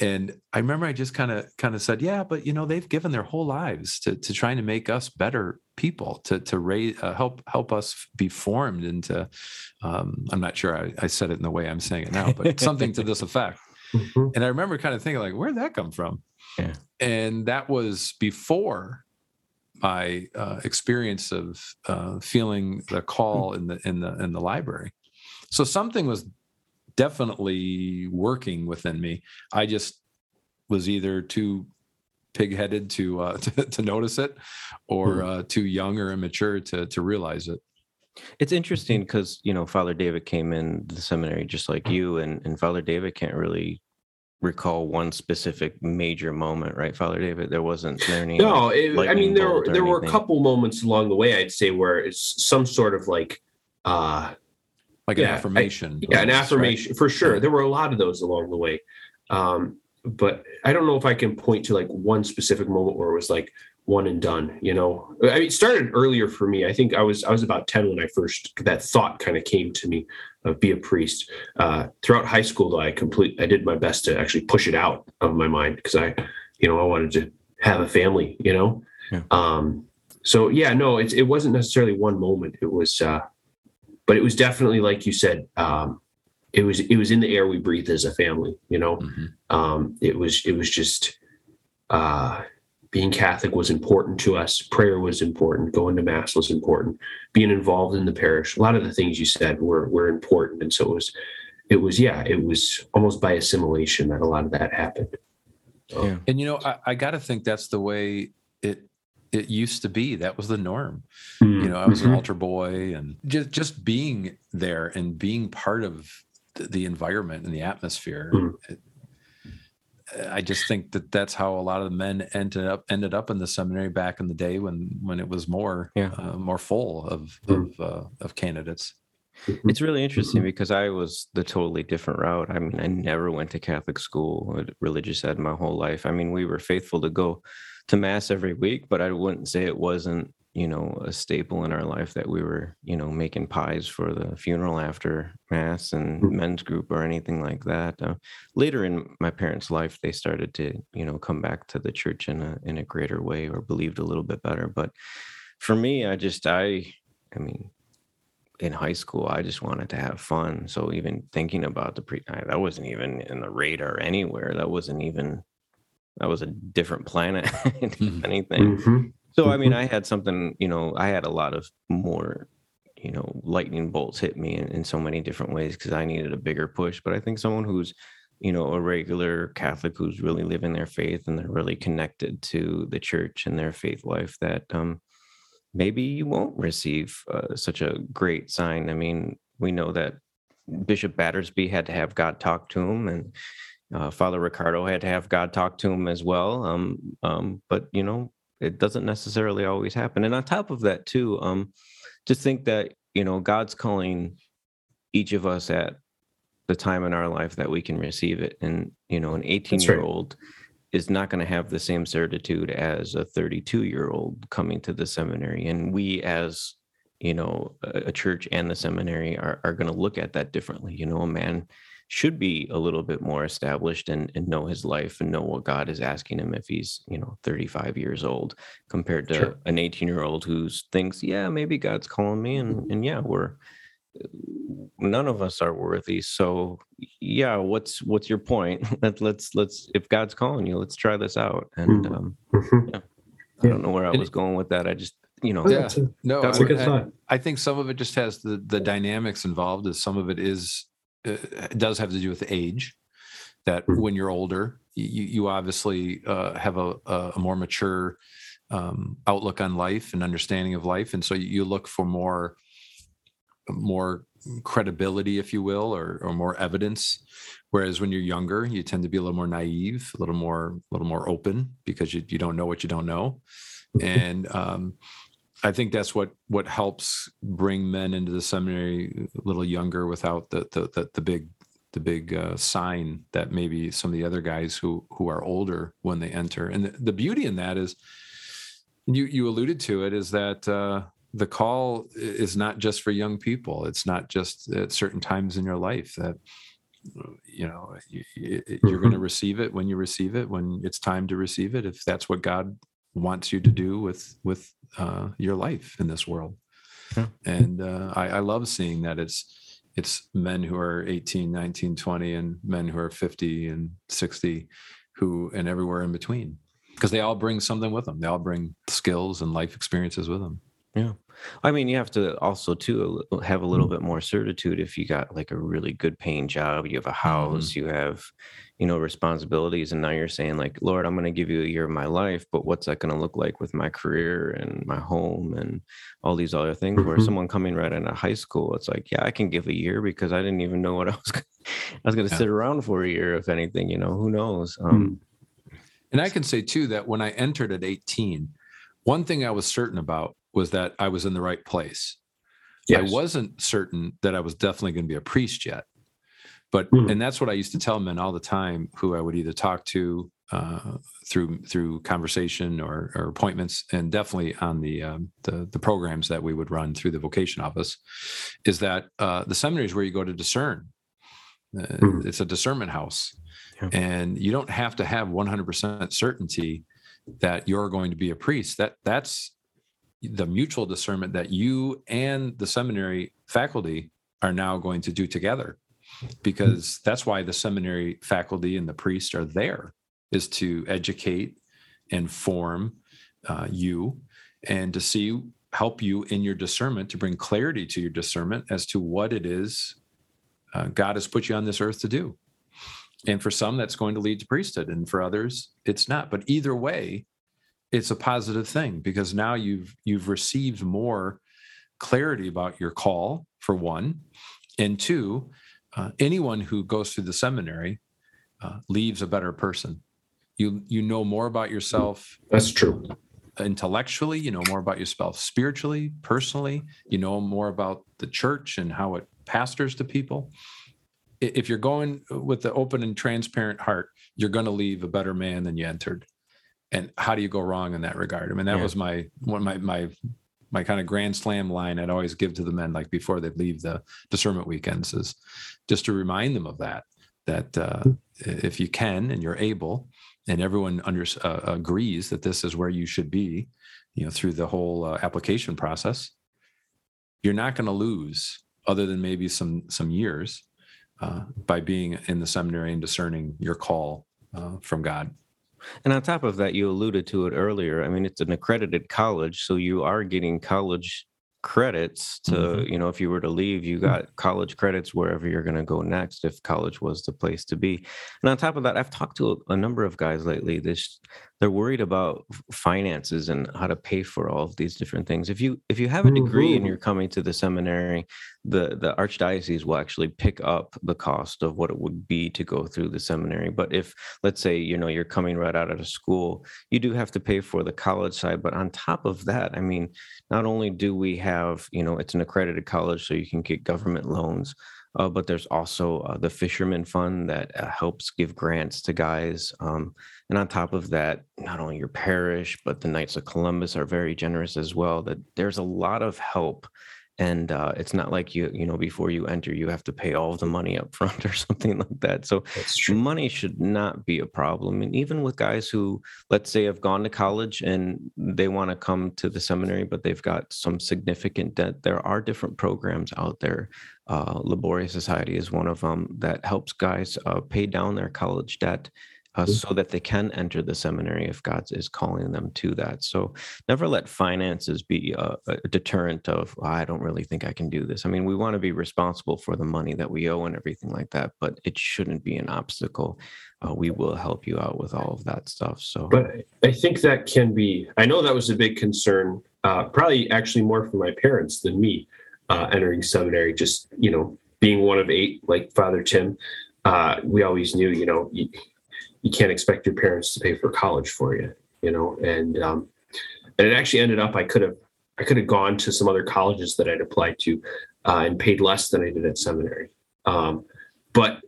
and I remember I just kind of kind of said, yeah, but you know they've given their whole lives to to trying to make us better people, to to raise uh, help help us be formed into. Um, I'm not sure I, I, said it in the way I'm saying it now, but [laughs] something to this effect. Mm-hmm. And I remember kind of thinking like, where'd that come from? Yeah. And that was before my uh, experience of uh, feeling the call in the in the in the library. So something was definitely working within me. I just was either too pig-headed to uh, [laughs] to, to notice it, or hmm. uh, too young or immature to to realize it. It's interesting because you know Father David came in the seminary just like you, and and Father David can't really recall one specific major moment, right, Father David? There wasn't any. No, it, I mean there there were a couple moments along the way. I'd say where it's some sort of like uh like yeah, an affirmation. I, yeah, an affirmation right? for sure. There were a lot of those along the way. Um, but I don't know if I can point to like one specific moment where it was like one and done, you know. I mean, it started earlier for me. I think I was I was about 10 when I first that thought kind of came to me of be a priest. Uh, throughout high school though, I complete I did my best to actually push it out of my mind because I, you know, I wanted to have a family, you know. Yeah. Um so yeah, no, it it wasn't necessarily one moment. It was uh but it was definitely like you said um, it was it was in the air we breathe as a family. You know, Mhm. um, it was it was just uh, being Catholic was important to us. Prayer was important. Going to mass was important. Being involved in the parish, a lot of the things you said were were important, and so it was it was yeah, it was almost by assimilation that a lot of that happened. So, Yeah. And you know, I, I got to think that's the way it it used to be. That was the norm. mm, You know, I was an mhm, altar boy, and just just being there and being part of the, the environment and the atmosphere. Mhm. it- I just think that that's how a lot of the men ended up ended up in the seminary back in the day when when it was more Yeah. uh, more full of Mm. of uh, of candidates. mhm. It's really interesting because I was the totally different route. I mean, I never went to Catholic school, or religious ed my whole life. I mean, we were faithful to go to mass every week, but I wouldn't say it wasn't, you know, a staple in our life that we were, you know, making pies for the funeral after mass and Mhm. men's group or anything like that. Uh, later in my parents' life, they started to, you know, come back to the church in a in a greater way or believed a little bit better. But for me, I just I I mean, in high school, I just wanted to have fun. So even thinking about the pre, I, that wasn't even in the radar anywhere. That wasn't even. That was a different planet, [laughs] if Mhm. anything. Mhm. So I mean, I had something. You know, I had a lot of more. You know, lightning bolts hit me in, in so many different ways because I needed a bigger push. But I think someone who's, you know, a regular Catholic who's really living their faith and they're really connected to the church and their faith life, that um, maybe you won't receive uh, such a great sign. I mean, we know that Bishop Battersby had to have God talk to him, and uh, Father Riccardo had to have God talk to him as well. Um, um, but you know, it doesn't necessarily always happen. And on top of that, too, um, to think that you know God's calling each of us at the time in our life that we can receive it, and you know, an 18 year old is not going to have the same certitude as a 32 year old coming to the seminary. And we as you know a, a church and the seminary are, are going to look at that differently. You know a man should be a little bit more established and, and know his life and know what god is asking him if he's you know 35 years old compared to Sure. an 18 year old who thinks yeah maybe god's calling me and and yeah we're none of us are worthy so yeah what's what's your point [laughs] Let, let's let's if god's calling you let's try this out and Mhm. um Mhm. i don't know where i was going with that i just you know Yeah. No, That's that's a I- good I- I think some of it just has the the dynamics involved. Is some of it is uh, it does have to do with age. That Mhm. when you're older, you you obviously uh, have a a more mature um, outlook on life and understanding of life, and so you look for more more credibility, if you will, or or more evidence. Whereas when you're younger, you tend to be a little more naive, a little more a little more open because you you don't know what you don't know, and um, I think that's what what helps bring men into the seminary a little younger without the the the, the big the big uh, sign that maybe some of the other guys who who are older when they enter. And the, the beauty in that is you you alluded to it is that uh, the call is not just for young people. It's not just at certain times in your life that you know you, you- you're going to receive it when you receive it when it's time to receive it if that's what God wants you to do with with uh, your life in this world. Yeah. And uh, I, I love seeing that it's it's men who are 18 19 20 and men who are 50 and 60 who and everywhere in between because they all bring something with them they all bring skills and life experiences with them Yeah. I mean, you have to also too have a little bit more certitude if you got like a really good paying job, you have a house, you have, you know, responsibilities, and now you're saying like, Lord, I'm going to give you a year of my life, but what's that going to look like with my career and my home and all these other things? Where Mhm. someone coming right out of high school, it's like, yeah, I can give a year because I didn't even know what I was. Gonna, I was going to Yeah. sit around for a year, if anything. You know, who knows? Um, and i can say too that when i entered at 18 one thing i was certain about was that i was in the right place I wasn't certain that I was definitely going to be a priest yet. But Hmm. and that's what I used to tell men all the time, who I would either talk to uh, through through conversation or, or appointments, and definitely on the, um, the the programs that we would run through the vocation office, is that uh, the seminary is where you go to discern. Uh, Hmm. It's a discernment house, Yeah. and you don't have to have 100% certainty that you're going to be a priest. That that's the mutual discernment that you and the seminary faculty are now going to do together. because that's why the seminary faculty and the priest are there is to educate and form uh, you and to see help you in your discernment to bring clarity to your discernment as to what it is uh, god has put you on this earth to do and for some that's going to lead to priesthood and for others it's not but either way it's a positive thing because now you've you've received more clarity about your call for one and two uh, anyone who goes through the seminary uh, leaves a better person. You you know more about yourself that's true. intellectually you know more about yourself spiritually personally you know more about the church and how it pastors to people. If you're going with the open and transparent heart you're going to leave a better man than you entered and how do you go wrong in that regard i mean that yeah. was my one my my my kind of grand slam line I'd always give to the men like before they leave the discernment weekends is just to remind them of that that uh, if you can and you're able and everyone under, uh, agrees that this is where you should be you know through the whole uh, application process you're not going to lose other than maybe some some years uh, by being in the seminary and discerning your call uh, from god and on top of that, you alluded to it earlier. I mean, it's an accredited college, so you are getting college credits to mm-hmm. you know if you were to leave you mm. got college credits wherever you're going to go next if college was the place to be and on top of that i've talked to a, a number of guys lately this they're worried about finances and how to pay for all of these different things. If you if you have a degree mm-hmm. and you're coming to the seminary the the archdiocese will actually pick up the cost of what it would be to go through the seminary. But if let's say you know you're coming right out of school you do have to pay for the college side. But on top of that i mean not only do we have you know it's an accredited college so you can get government loans uh, but there's also uh, the Fisherman Fund that uh, helps give grants to guys. Um, and on top of that, not only your parish, but the Knights of Columbus are very generous as well. That there's a lot of help and uh, it's not like you you know before you enter you have to pay all of the money up front [laughs] or something like that so money should not be a problem and even with guys who let's say have gone to college and they want to come to the seminary but they've got some significant debt there are different programs out there uh, Labouré Society is one of them that helps guys uh, pay down their college debt uh, mm-hmm. so that they can enter the seminary if God is calling them to that. So never let finances be a, a deterrent of, oh, I don't really think I can do this. I mean, we want to be responsible for the money that we owe and everything like that, but it shouldn't be an obstacle. Uh, we will help you out with all of that stuff. So, but I think that can be, I know that was a big concern, uh, probably actually more for my parents than me uh, entering seminary, just, you know, being one of eight, like Father Tim. Uh, we always knew, you know, you, you can't expect your parents to pay for college for you, you know. And um, and it actually ended up I could have I could have gone to some other colleges that I'd applied to uh, and paid less than I did at seminary. Um, but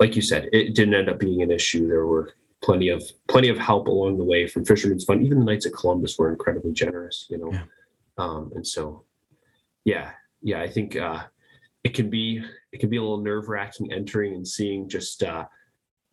like you said, it didn't end up being an issue. There were plenty of plenty of help along the way from Fisherman's Fund. Even the Knights of Columbus were incredibly generous, you know. Yeah. Um, and so, yeah, yeah, I think uh, it can be it can be a little nerve wracking entering and seeing just uh,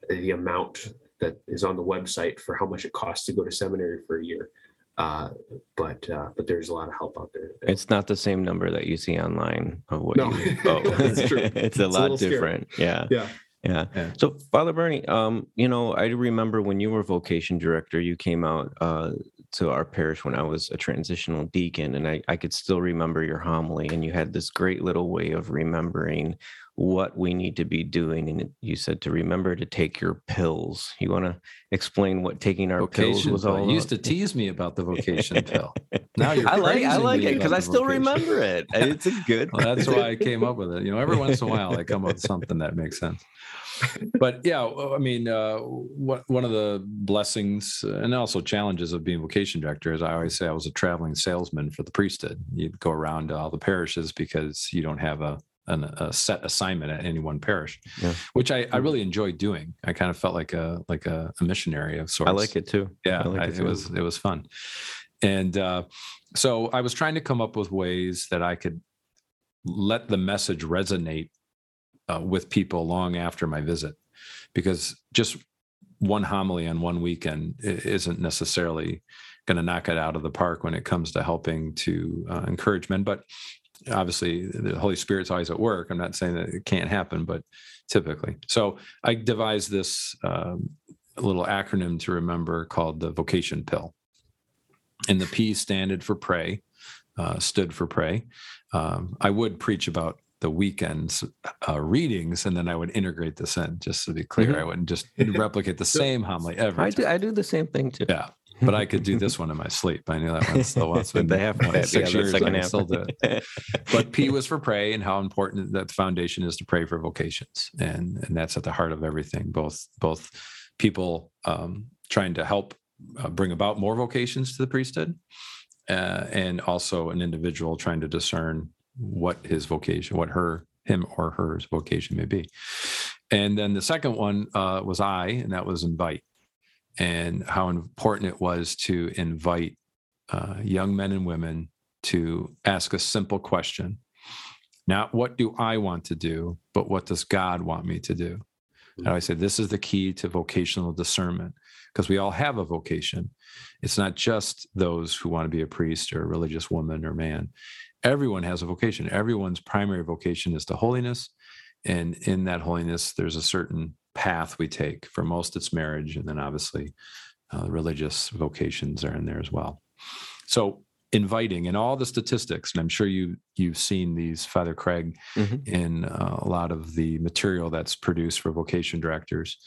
the amount that is on the website for how much it costs to go to seminary for a year. Uh, but uh, but there's a lot of help out there. It's not the same number that you see online of what no. you. [laughs] Oh, it's true. [laughs] it's a it's lot a different. Yeah. Yeah. Yeah. yeah. So, Father Birney, um, you know, I remember when you were vocation director, you came out uh, to our parish when I was a transitional deacon, and I, I could still remember your homily, and you had this great little way of remembering what we need to be doing. And you said to remember to take your pills. You want to explain what taking our vocation pills was all? About? You used to tease me about the vocation pill. Now you're [laughs] I like I like it because I still vocation. remember it. It's a good. [laughs] well, that's why I came up [laughs] with it. You know, every once in a while I come up with something that makes sense. But yeah, I mean, uh, what, one of the blessings and also challenges of being vocation director is I always say I was a traveling salesman for the priesthood. You'd go around to all the parishes because you don't have a an, a set assignment at any one parish, yeah. which I, I really enjoyed doing. I kind of felt like a like a, a missionary of sorts. I like it too. Yeah, like I, it, it, was it was fun, and uh, so I was trying to come up with ways that I could let the message resonate uh, with people long after my visit, because just one homily on one weekend isn't necessarily going to knock it out of the park when it comes to helping to uh, encourage men. But obviously the Holy Spirit's always at work. I'm not saying that it can't happen, but typically. So I devised this um, little acronym to remember called the vocation pill. And the P standard for pray, uh, stood for pray. Um, I would preach about the weekends uh, readings, and then I would integrate this in. Just to be clear, Mhm. I wouldn't just [laughs] replicate the same homily every I do. I do the same thing too. Yeah, but I could do this one in my sleep. I knew that one still once. the half been half, six yeah, the years. I can still do it. [laughs] But P was for pray, and how important that the foundation is to pray for vocations, and and that's at the heart of everything. Both both people um, trying to help uh, bring about more vocations to the priesthood, uh, and also an individual trying to discern what his vocation, what her him or her vocation may be. And then the second one uh, was I, and that was invite, and how important it was to invite uh, young men and women to ask a simple question not what do I want to do, but what does God want me to do? And I said, this is the key to vocational discernment because we all have a vocation. It's not just those who want to be a priest or a religious woman or man. Everyone has a vocation. Everyone's primary vocation is to holiness. And in that holiness, there's a certain path we take. For most, it's marriage. And then obviously, uh, religious vocations are in there as well. So, inviting and all the statistics, and I'm sure you you've seen these, Father Craig, Mhm. in uh, a lot of the material that's produced for vocation directors,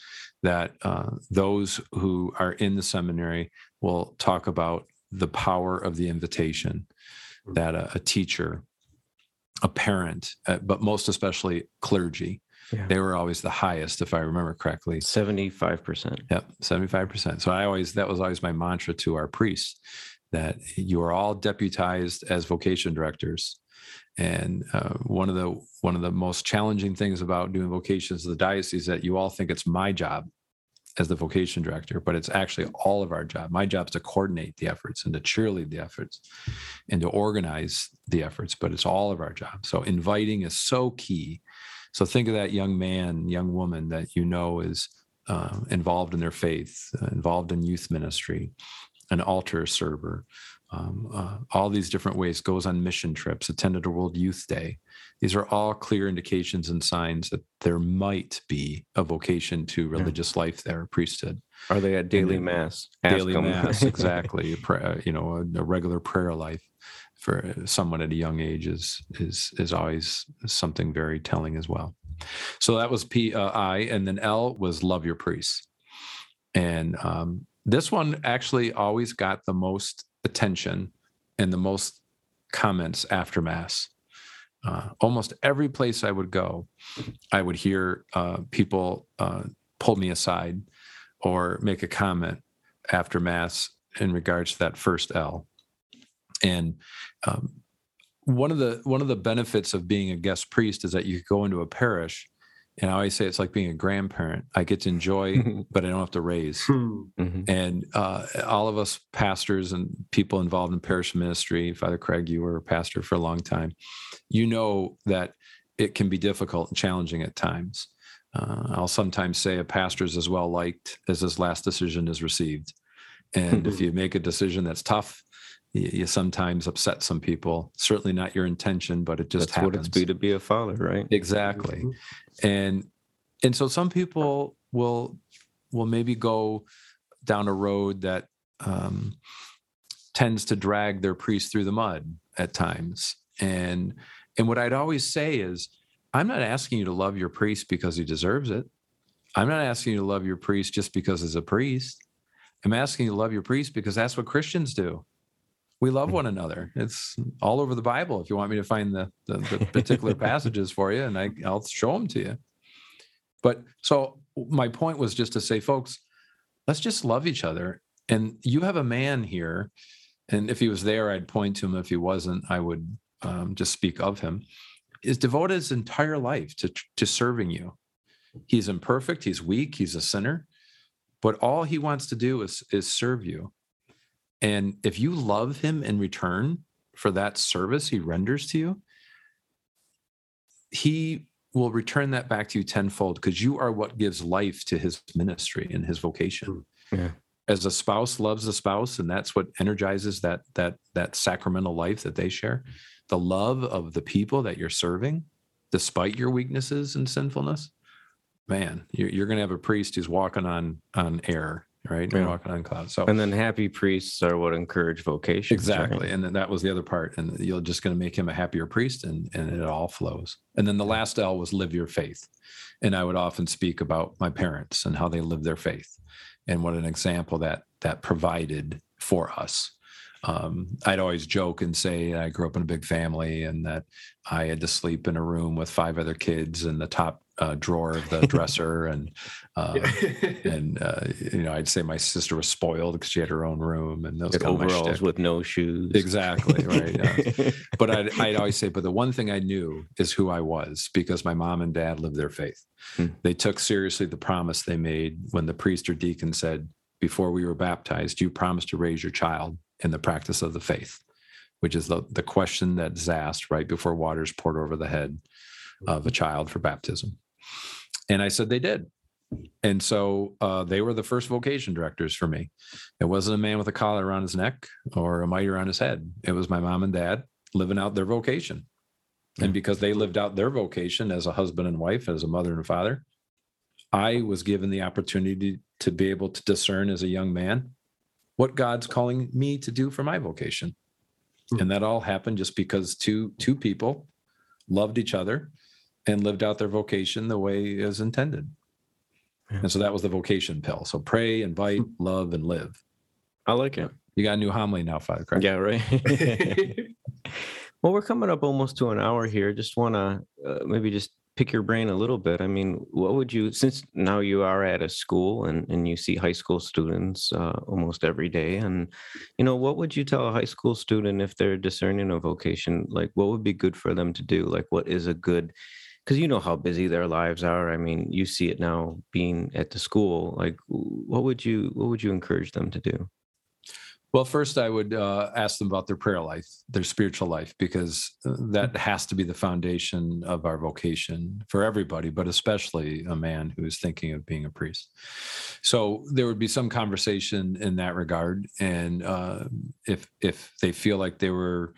that uh, those who are in the seminary will talk about the power of the invitation, that a, a teacher, a parent, uh, but most especially clergy, Yeah. they were always the highest, if I remember correctly. Seventy-five percent. Yep, 75%. So I always, that was always my mantra to our priests that you are all deputized as vocation directors. And uh, one of the one of the most challenging things about doing vocations of the diocese is that you all think it's my job as the vocation director, but it's actually all of our job. My job is to coordinate the efforts and to cheerlead the efforts and to organize the efforts, but it's all of our job. So inviting is so key. So think of that young man, young woman that you know is uh, involved in their faith, uh, involved in youth ministry, an altar server, um, uh, all these different ways, goes on mission trips, attended a World Youth Day. These are all clear indications and signs that there might be a vocation to religious life there, priesthood, Are they at daily then mass? Ask daily them. mass, [laughs] exactly. pra- you know, a, a regular prayer life for someone at a young age is is is always something very telling as well. So that was P uh, I, and then L was love your priests, and um, this one actually always got the most attention and the most comments after mass. Uh, almost every place I would go, I would hear uh, people uh, pull me aside or make a comment after mass in regards to that first L. And um, one of the one of the benefits of being a guest priest is that you go into a parish, and I always say it's like being a grandparent. I get to enjoy, [laughs] but I don't have to raise. Mhm. And uh, all of us pastors and people involved in parish ministry, Father Craig, you were a pastor for a long time. You know that it can be difficult and challenging at times. Uh, I'll sometimes say a pastor is as well liked as his last decision is received. And if you make a decision that's tough, you, you sometimes upset some people. Certainly not your intention, but it just That's what it's be to be a father, right? Exactly. And and so some people will will maybe go down a road that um, tends to drag their priest through the mud at times. And and what I'd always say is, I'm not asking you to love your priest because he deserves it. I'm not asking you to love your priest just because he's a priest. I'm asking you to love your priest because that's what Christians do. We love one another. It's all over the Bible. If you want me to find the, the, the particular [laughs] passages for you, and I, I'll show them to you. But so my point was just to say, folks, let's just love each other. And you have a man here, and if he was there, I'd point to him. If he wasn't, I would um, just speak of him. Is devoted his entire life to to serving you. He's imperfect. He's weak. He's a sinner, but all he wants to do is is serve you. And if you love him in return for that service he renders to you, he will return that back to you tenfold because you are what gives life to his ministry and his vocation. Hmm, yeah. As a spouse loves a spouse, and that's what energizes that that that sacramental life that they share. the love of the people that you're serving, despite your weaknesses and sinfulness, man, you're, you're going to have a priest who's walking on on air, right? Yeah. Walking on clouds. So And then happy priests are what encourage vocation. exactly, and then that was the other part, and you're just going to make him a happier priest, and and it all flows. And then the last L was live your faith, and I would often speak about my parents and how they lived their faith, and what an example that that provided for us. Um, I'd always joke and say I grew up in a big family and that I had to sleep in a room with five other kids in the top uh, drawer of the dresser, and [laughs] uh, and uh, you know I'd say my sister was spoiled because she had her own room and those kind overalls with no shoes. Exactly right. yeah. [laughs] But I'd, I'd always say, but the one thing I knew is who I was because my mom and dad lived their faith. Hmm. They took seriously the promise they made when the priest or deacon said, before we were baptized, you promised to raise your child in the practice of the faith, which is the, the question that's asked right before water's poured over the head of a child for baptism. And I said they did. And so uh, they were the first vocation directors for me. It wasn't a man with a collar around his neck or a mitre on his head. It was my mom and dad living out their vocation. And because they lived out their vocation as a husband and wife, as a mother and father, I was given the opportunity to be able to discern as a young man what God's calling me to do for my vocation. Hmm. And that all happened just because two two people loved each other and lived out their vocation the way is intended. Yeah. And so that was the vocation pill. So pray, invite, love, and live. I like it. You got a new homily now, Father Craig. Yeah, right. [laughs] [laughs] well, we're coming up almost to an hour here. Just want to uh, maybe just pick your brain a little bit. I mean, what would you, since now you are at a school and, and you see high school students uh, almost every day, and, you know, what would you tell a high school student if they're discerning a vocation? Like, what would be good for them to do? Like, what is a good, because you know how busy their lives are. I mean, you see it now being at the school. Like, what would you, what would you encourage them to do? Well, first, I would uh, ask them about their prayer life, their spiritual life, because uh, that has to be the foundation of our vocation for everybody, but especially a man who's thinking of being a priest. So there would be some conversation in that regard, and uh, if if they feel like they were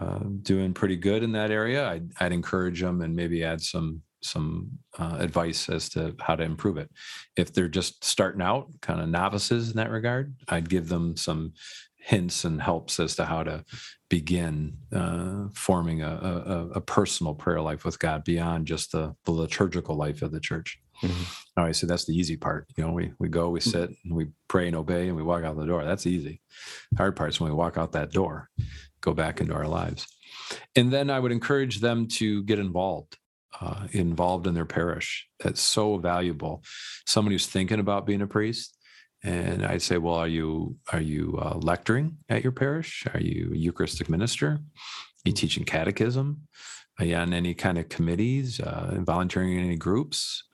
uh, doing pretty good in that area, I'd, I'd encourage them and maybe add some some uh, advice as to how to improve it. If they're just starting out, kind of novices in that regard, I'd give them some hints and helps as to how to begin uh, forming a, a, a personal prayer life with God beyond just the, the liturgical life of the church. Mhm. All right, so that's the easy part. You know, we we go, we sit, and we pray and obey, and we walk out the door. That's easy. Hard part is when we walk out that door, go back into our lives, and then I would encourage them to get involved uh, involved in their parish. That's so valuable. Someone who's thinking about being a priest, and I'd say, well, are you are you uh, lecturing at your parish? Are you a Eucharistic minister? Are you teaching catechism? Are you on any kind of committees? Uh, volunteering in any groups?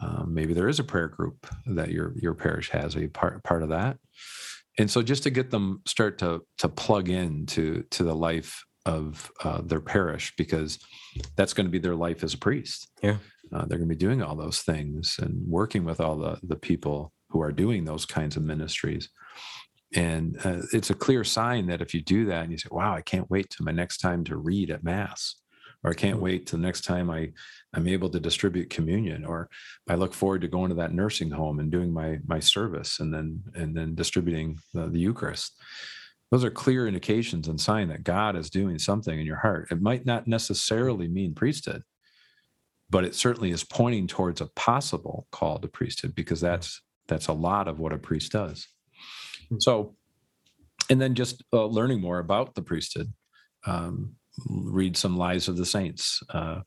Um, maybe there is a prayer group that your your parish has. Are you part part of that? And so, just to get them start to to plug in to to the life of uh, their parish, because that's going to be their life as a priest. Yeah. Uh, they're going to be doing all those things and working with all the the people who are doing those kinds of ministries. And uh, it's a clear sign that if you do that and you say, "Wow, I can't wait till my next time to read at mass," or "I can't wait till the next time I I'm able to distribute communion," or I look forward to going to that nursing home and doing my my service and then and then distributing the, the Eucharist. Those are clear indications and sign that God is doing something in your heart. It might not necessarily mean priesthood, but it certainly is pointing towards a possible call to priesthood because that's that's a lot of what a priest does. So, and then just uh, learning more about the priesthood. Um, read some lives of the saints. Uh,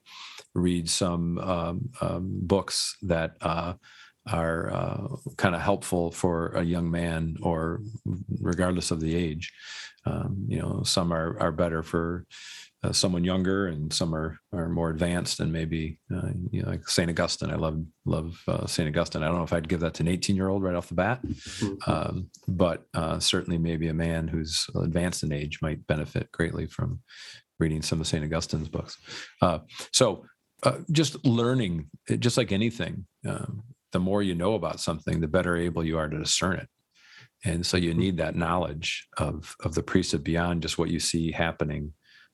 read some um, um, books that uh, are uh, kind of helpful for a young man, or regardless of the age. Um, you know, some are are better for uh, someone younger, and some are are more advanced, and maybe uh, you know, like Saint Augustine. I love love uh, Saint Augustine. I don't know if I'd give that to an 18 year old right off the bat, um, but uh, certainly maybe a man who's advanced in age might benefit greatly from reading some of Saint Augustine's books. Uh, so uh, just learning, just like anything, um, the more you know about something, the better able you are to discern it. And so you need that knowledge of of the priesthood beyond just what you see happening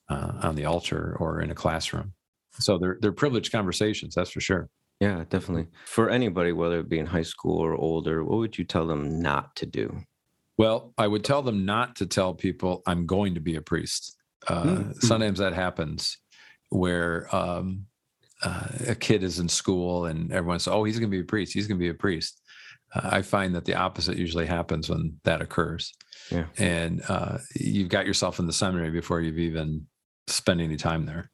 uh, on the altar or in a classroom. So they're they're privileged conversations, that's for sure. Yeah, definitely. For anybody, whether it be in high school or older, what would you tell them not to do? Well, I would tell them not to tell people I'm going to be a priest. Uh, mm-hmm. Sometimes that happens where um, uh, a kid is in school and everyone says, "Oh, he's going to be a priest. He's going to be a priest." Uh, I find that the opposite usually happens when that occurs. Yeah. And uh, you've got yourself in the seminary before you've even spent any time there.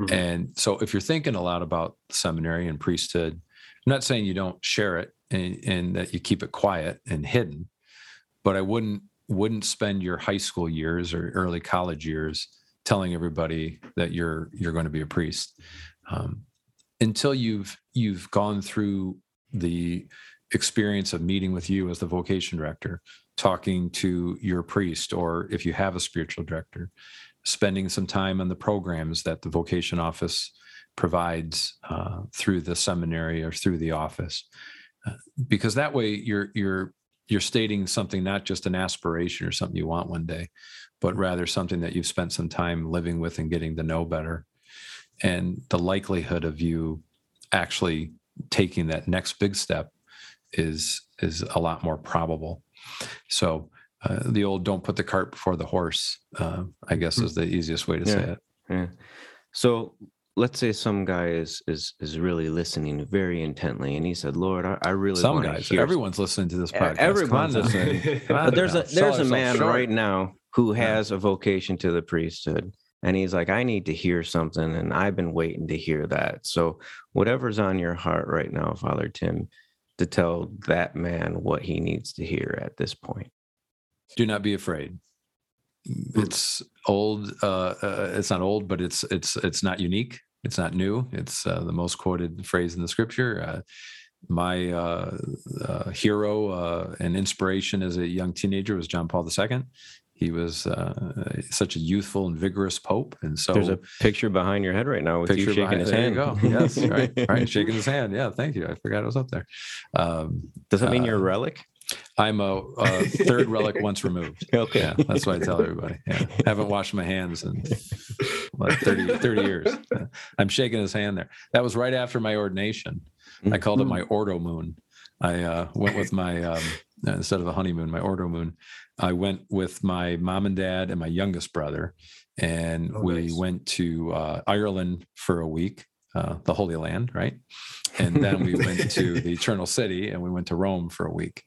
Mm-hmm. And so, if you're thinking a lot about seminary and priesthood, I'm not saying you don't share it and, and that you keep it quiet and hidden, but I wouldn't wouldn't spend your high school years or early college years telling everybody that you're you're going to be a priest. Um, until you've you've gone through the experience of meeting with you as the vocation director talking to your priest or if you have a spiritual director spending some time on the programs that the vocation office provides uh, through the seminary or through the office. Uh, because that way you're you're you're stating something not just an aspiration or something you want one day but rather something that you've spent some time living with and getting to know better and the likelihood of you actually taking that next big step is is a lot more probable so uh, the old "don't put the cart before the horse," uh, I guess, hmm. is the easiest way to yeah. say it. Yeah. So let's say some guy is is is really listening very intently, and he said, "Lord, I, I really some guys. Hear everyone's listening to this podcast. Everyone's listening. but there's a there's a man short. right now who has yeah. a vocation to the priesthood." And he's like, I need to hear something. And I've been waiting to hear that. So, whatever's on your heart right now, Father Tim, to tell that man what he needs to hear at this point. Do not be afraid. It's old. Uh, uh, it's not old, but it's it's it's not unique. It's not new. It's uh, the most quoted phrase in the scripture. Uh, my uh, uh, hero and inspiration as a young teenager was John Paul II. He was uh, such a youthful and vigorous pope, and so there's a picture behind your head right now with you shaking behind, his hand. go. yes, right, right, [laughs] shaking his hand. Yeah, thank you. I forgot it was up there. Um, Does that mean you're a relic? I'm a, a third relic once removed. [laughs] Okay. Yeah, that's what I tell everybody. Yeah. Haven't washed my hands in like 30, 30 years. I'm shaking his hand there. That was right after my ordination. I called it my ordo moon. I uh, went with my, um, instead of a honeymoon, my ordo moon. I went with my mom and dad and my youngest brother. And oh, we nice. went to uh, Ireland for a week, uh, the Holy Land, right? And then we went to [laughs] the Eternal City and we went to Rome for a week.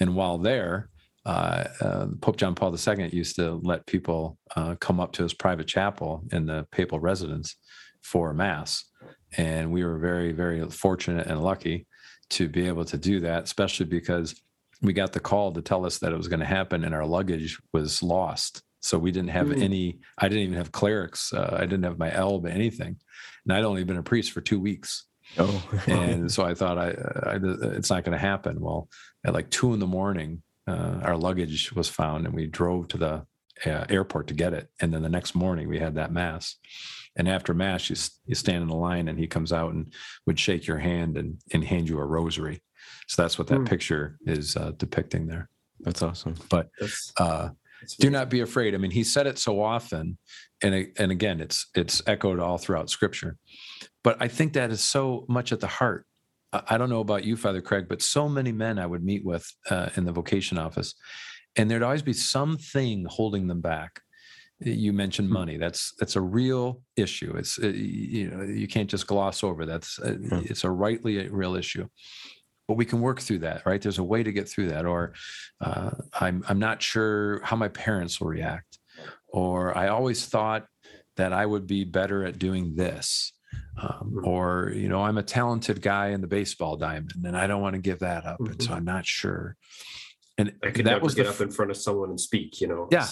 And while there, uh, uh, Pope John Paul II used to let people uh, come up to his private chapel in the papal residence for Mass. And we were very, very fortunate and lucky to be able to do that, especially because we got the call to tell us that it was going to happen and our luggage was lost. So we didn't have Ooh. any, I didn't even have clerics. Uh, I didn't have my alb, anything. And I'd only been a priest for two weeks. Oh, and so I thought I, I it's not going to happen. Well, at like two in the morning, uh, our luggage was found, and we drove to the uh, airport to get it. And then the next morning, we had that mass. And after mass, you you stand in the line, and he comes out and would shake your hand and and hand you a rosary. So that's what that mm. picture is uh, depicting there. That's awesome. But that's, uh, that's do not be afraid. I mean, he said it so often, and and again, it's it's echoed all throughout Scripture. But I think that is so much at the heart. I don't know about you, Father Craig, but so many men I would meet with uh, in the vocation office, and there'd always be something holding them back. You mentioned hmm. money. That's that's a real issue. It's uh, you know you can't just gloss over. That's uh, hmm. it's a rightly a real issue. But we can work through that, right? There's a way to get through that. Or uh, I'm I'm not sure how my parents will react. Or I always thought that I would be better at doing this um, mm-hmm. or you know i'm a talented guy in the baseball diamond and i don't want to give that up mm-hmm. and so mm-hmm. i'm not sure and i could that was get up in front of someone and speak you know yeah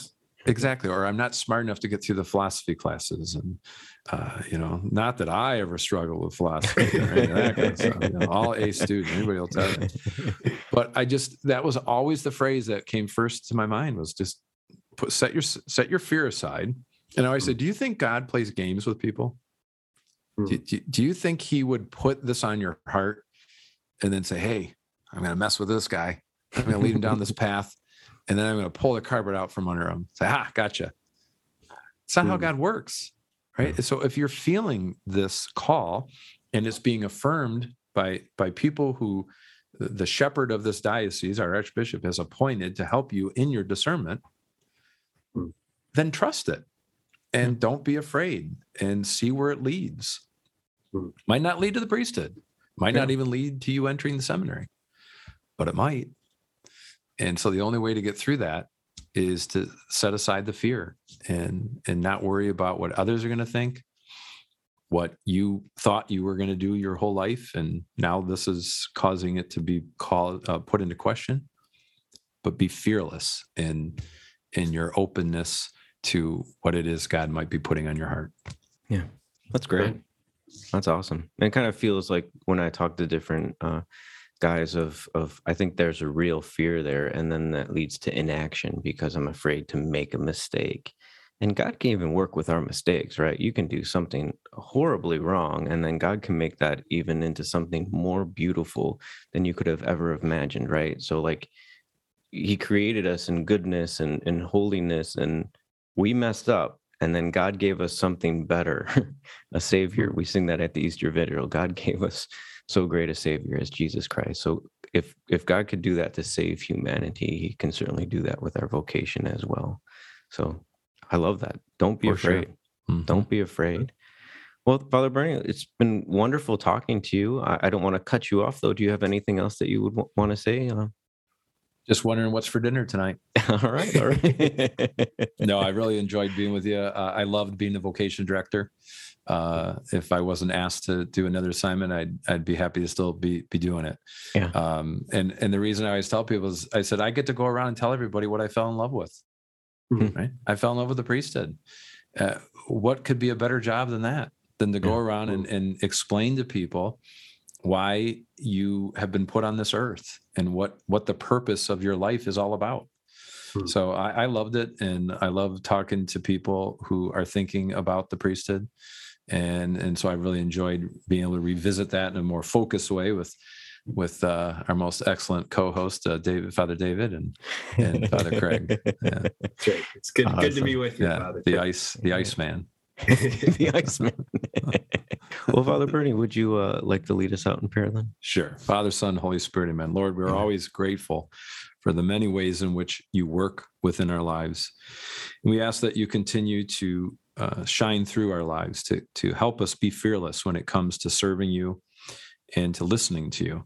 exactly or i'm not smart enough to get through the philosophy classes and uh, you know not that i ever struggled with philosophy or anything like that so, you know, all a student anybody will tell you [laughs] but i just that was always the phrase that came first to my mind was just put set your set your fear aside and i always said mm. do you think god plays games with people do, hmm. do, do you think he would put this on your heart and then say, Hey, I'm going to mess with this guy. I'm going to lead him down this [laughs] path. And then I'm going to pull the carpet out from under him. Say, Ah, gotcha. It's not how Mm. God works, right? So if you're feeling this call and it's being affirmed by by people who the shepherd of this diocese, our archbishop, has appointed to help you in your discernment, Mm. then trust it and don't be afraid and see where it leads. Mm. Might not lead to the priesthood, might Yeah. not even lead to you entering the seminary, but it might. And so the only way to get through that is to set aside the fear and and not worry about what others are going to think what you thought you were going to do your whole life and now this is causing it to be called uh, put into question but be fearless in in your openness to what it is god might be putting on your heart Yeah, That's great. That's awesome. It kind of feels like when I talk to different uh, guys of of I think there's a real fear there, and then that leads to inaction because I'm afraid to make a mistake. And God can even work with our mistakes, right? You can do something horribly wrong, and then God can make that even into something more beautiful than you could have ever imagined, right? So, like, He created us in goodness and, and holiness, and we messed up, and then God gave us something better, [laughs] a savior. We sing that at the Easter Vigil. God [laughs] gave us so great a savior as Jesus Christ. So if if God could do that to save humanity, he can certainly do that with our vocation as well. So I love that. Don't be For sure. afraid. Mhm. Don't be afraid. Well, Father Birney, it's been wonderful talking to you. I, I don't want to cut you off, though. Do you have anything else that you would w- want to say? Uh, just wondering what's for dinner tonight [laughs] all right, all right. [laughs] no i really enjoyed being with you uh, i loved being the vocation director uh, if i wasn't asked to do another assignment i'd i'd be happy to still be be doing it Yeah. um and and the reason i always tell people is i said i get to go around and tell everybody what i fell in love with Mhm. right i fell in love with the priesthood uh, what could be a better job than that than to go Yeah. around and, and explain to people why you have been put on this earth and what what the purpose of your life is all about Hmm. so I, I loved it and i love talking to people who are thinking about the priesthood and and so i really enjoyed being able to revisit that in a more focused way with with uh, our most excellent co-host uh, david father david and and Father Craig. Yeah. It's great. It's good, good to be with you, yeah Father. the ice the iceman [laughs] the Iceman. [laughs] well, Father Birney, would you uh, like to lead us out in prayer then? Sure. Father, Son, Holy Spirit, amen. Lord, we're Amen. always grateful for the many ways in which you work within our lives. And we ask that you continue to uh, shine through our lives to, to help us be fearless when it comes to serving you and to listening to you.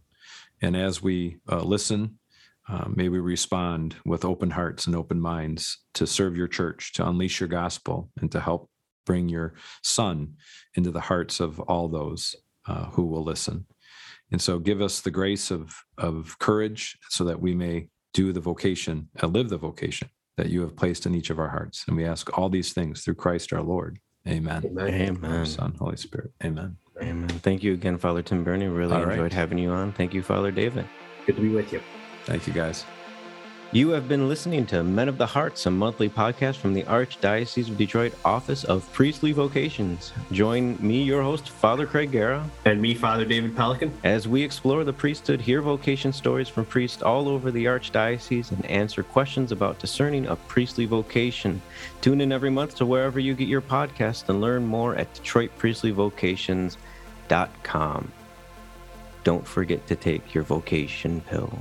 And as we uh, listen, uh, may we respond with open hearts and open minds to serve your church, to unleash your gospel, and to help bring your son into the hearts of all those uh, who will listen. And so give us the grace of, of courage so that we may do the vocation and live the vocation that you have placed in each of our hearts. And we ask all these things through Christ our Lord. Amen. Amen. Amen. Son, Holy Spirit. Amen. Amen. Thank you again, Father Tim Birney. Really All right. enjoyed having you on. Thank you, Father David. Good to be with you. Thank you, guys. You have been listening to Men of the Hearts, a monthly podcast from the Archdiocese of Detroit Office of Priestly Vocations. Join me, your host, Father Craig Giera, And me, Father David Pelican. as we explore the priesthood, hear vocation stories from priests all over the Archdiocese, and answer questions about discerning a priestly vocation. Tune in every month to wherever you get your podcast and learn more at DetroitPriestlyVocations.com. Don't forget to take your vocation pill.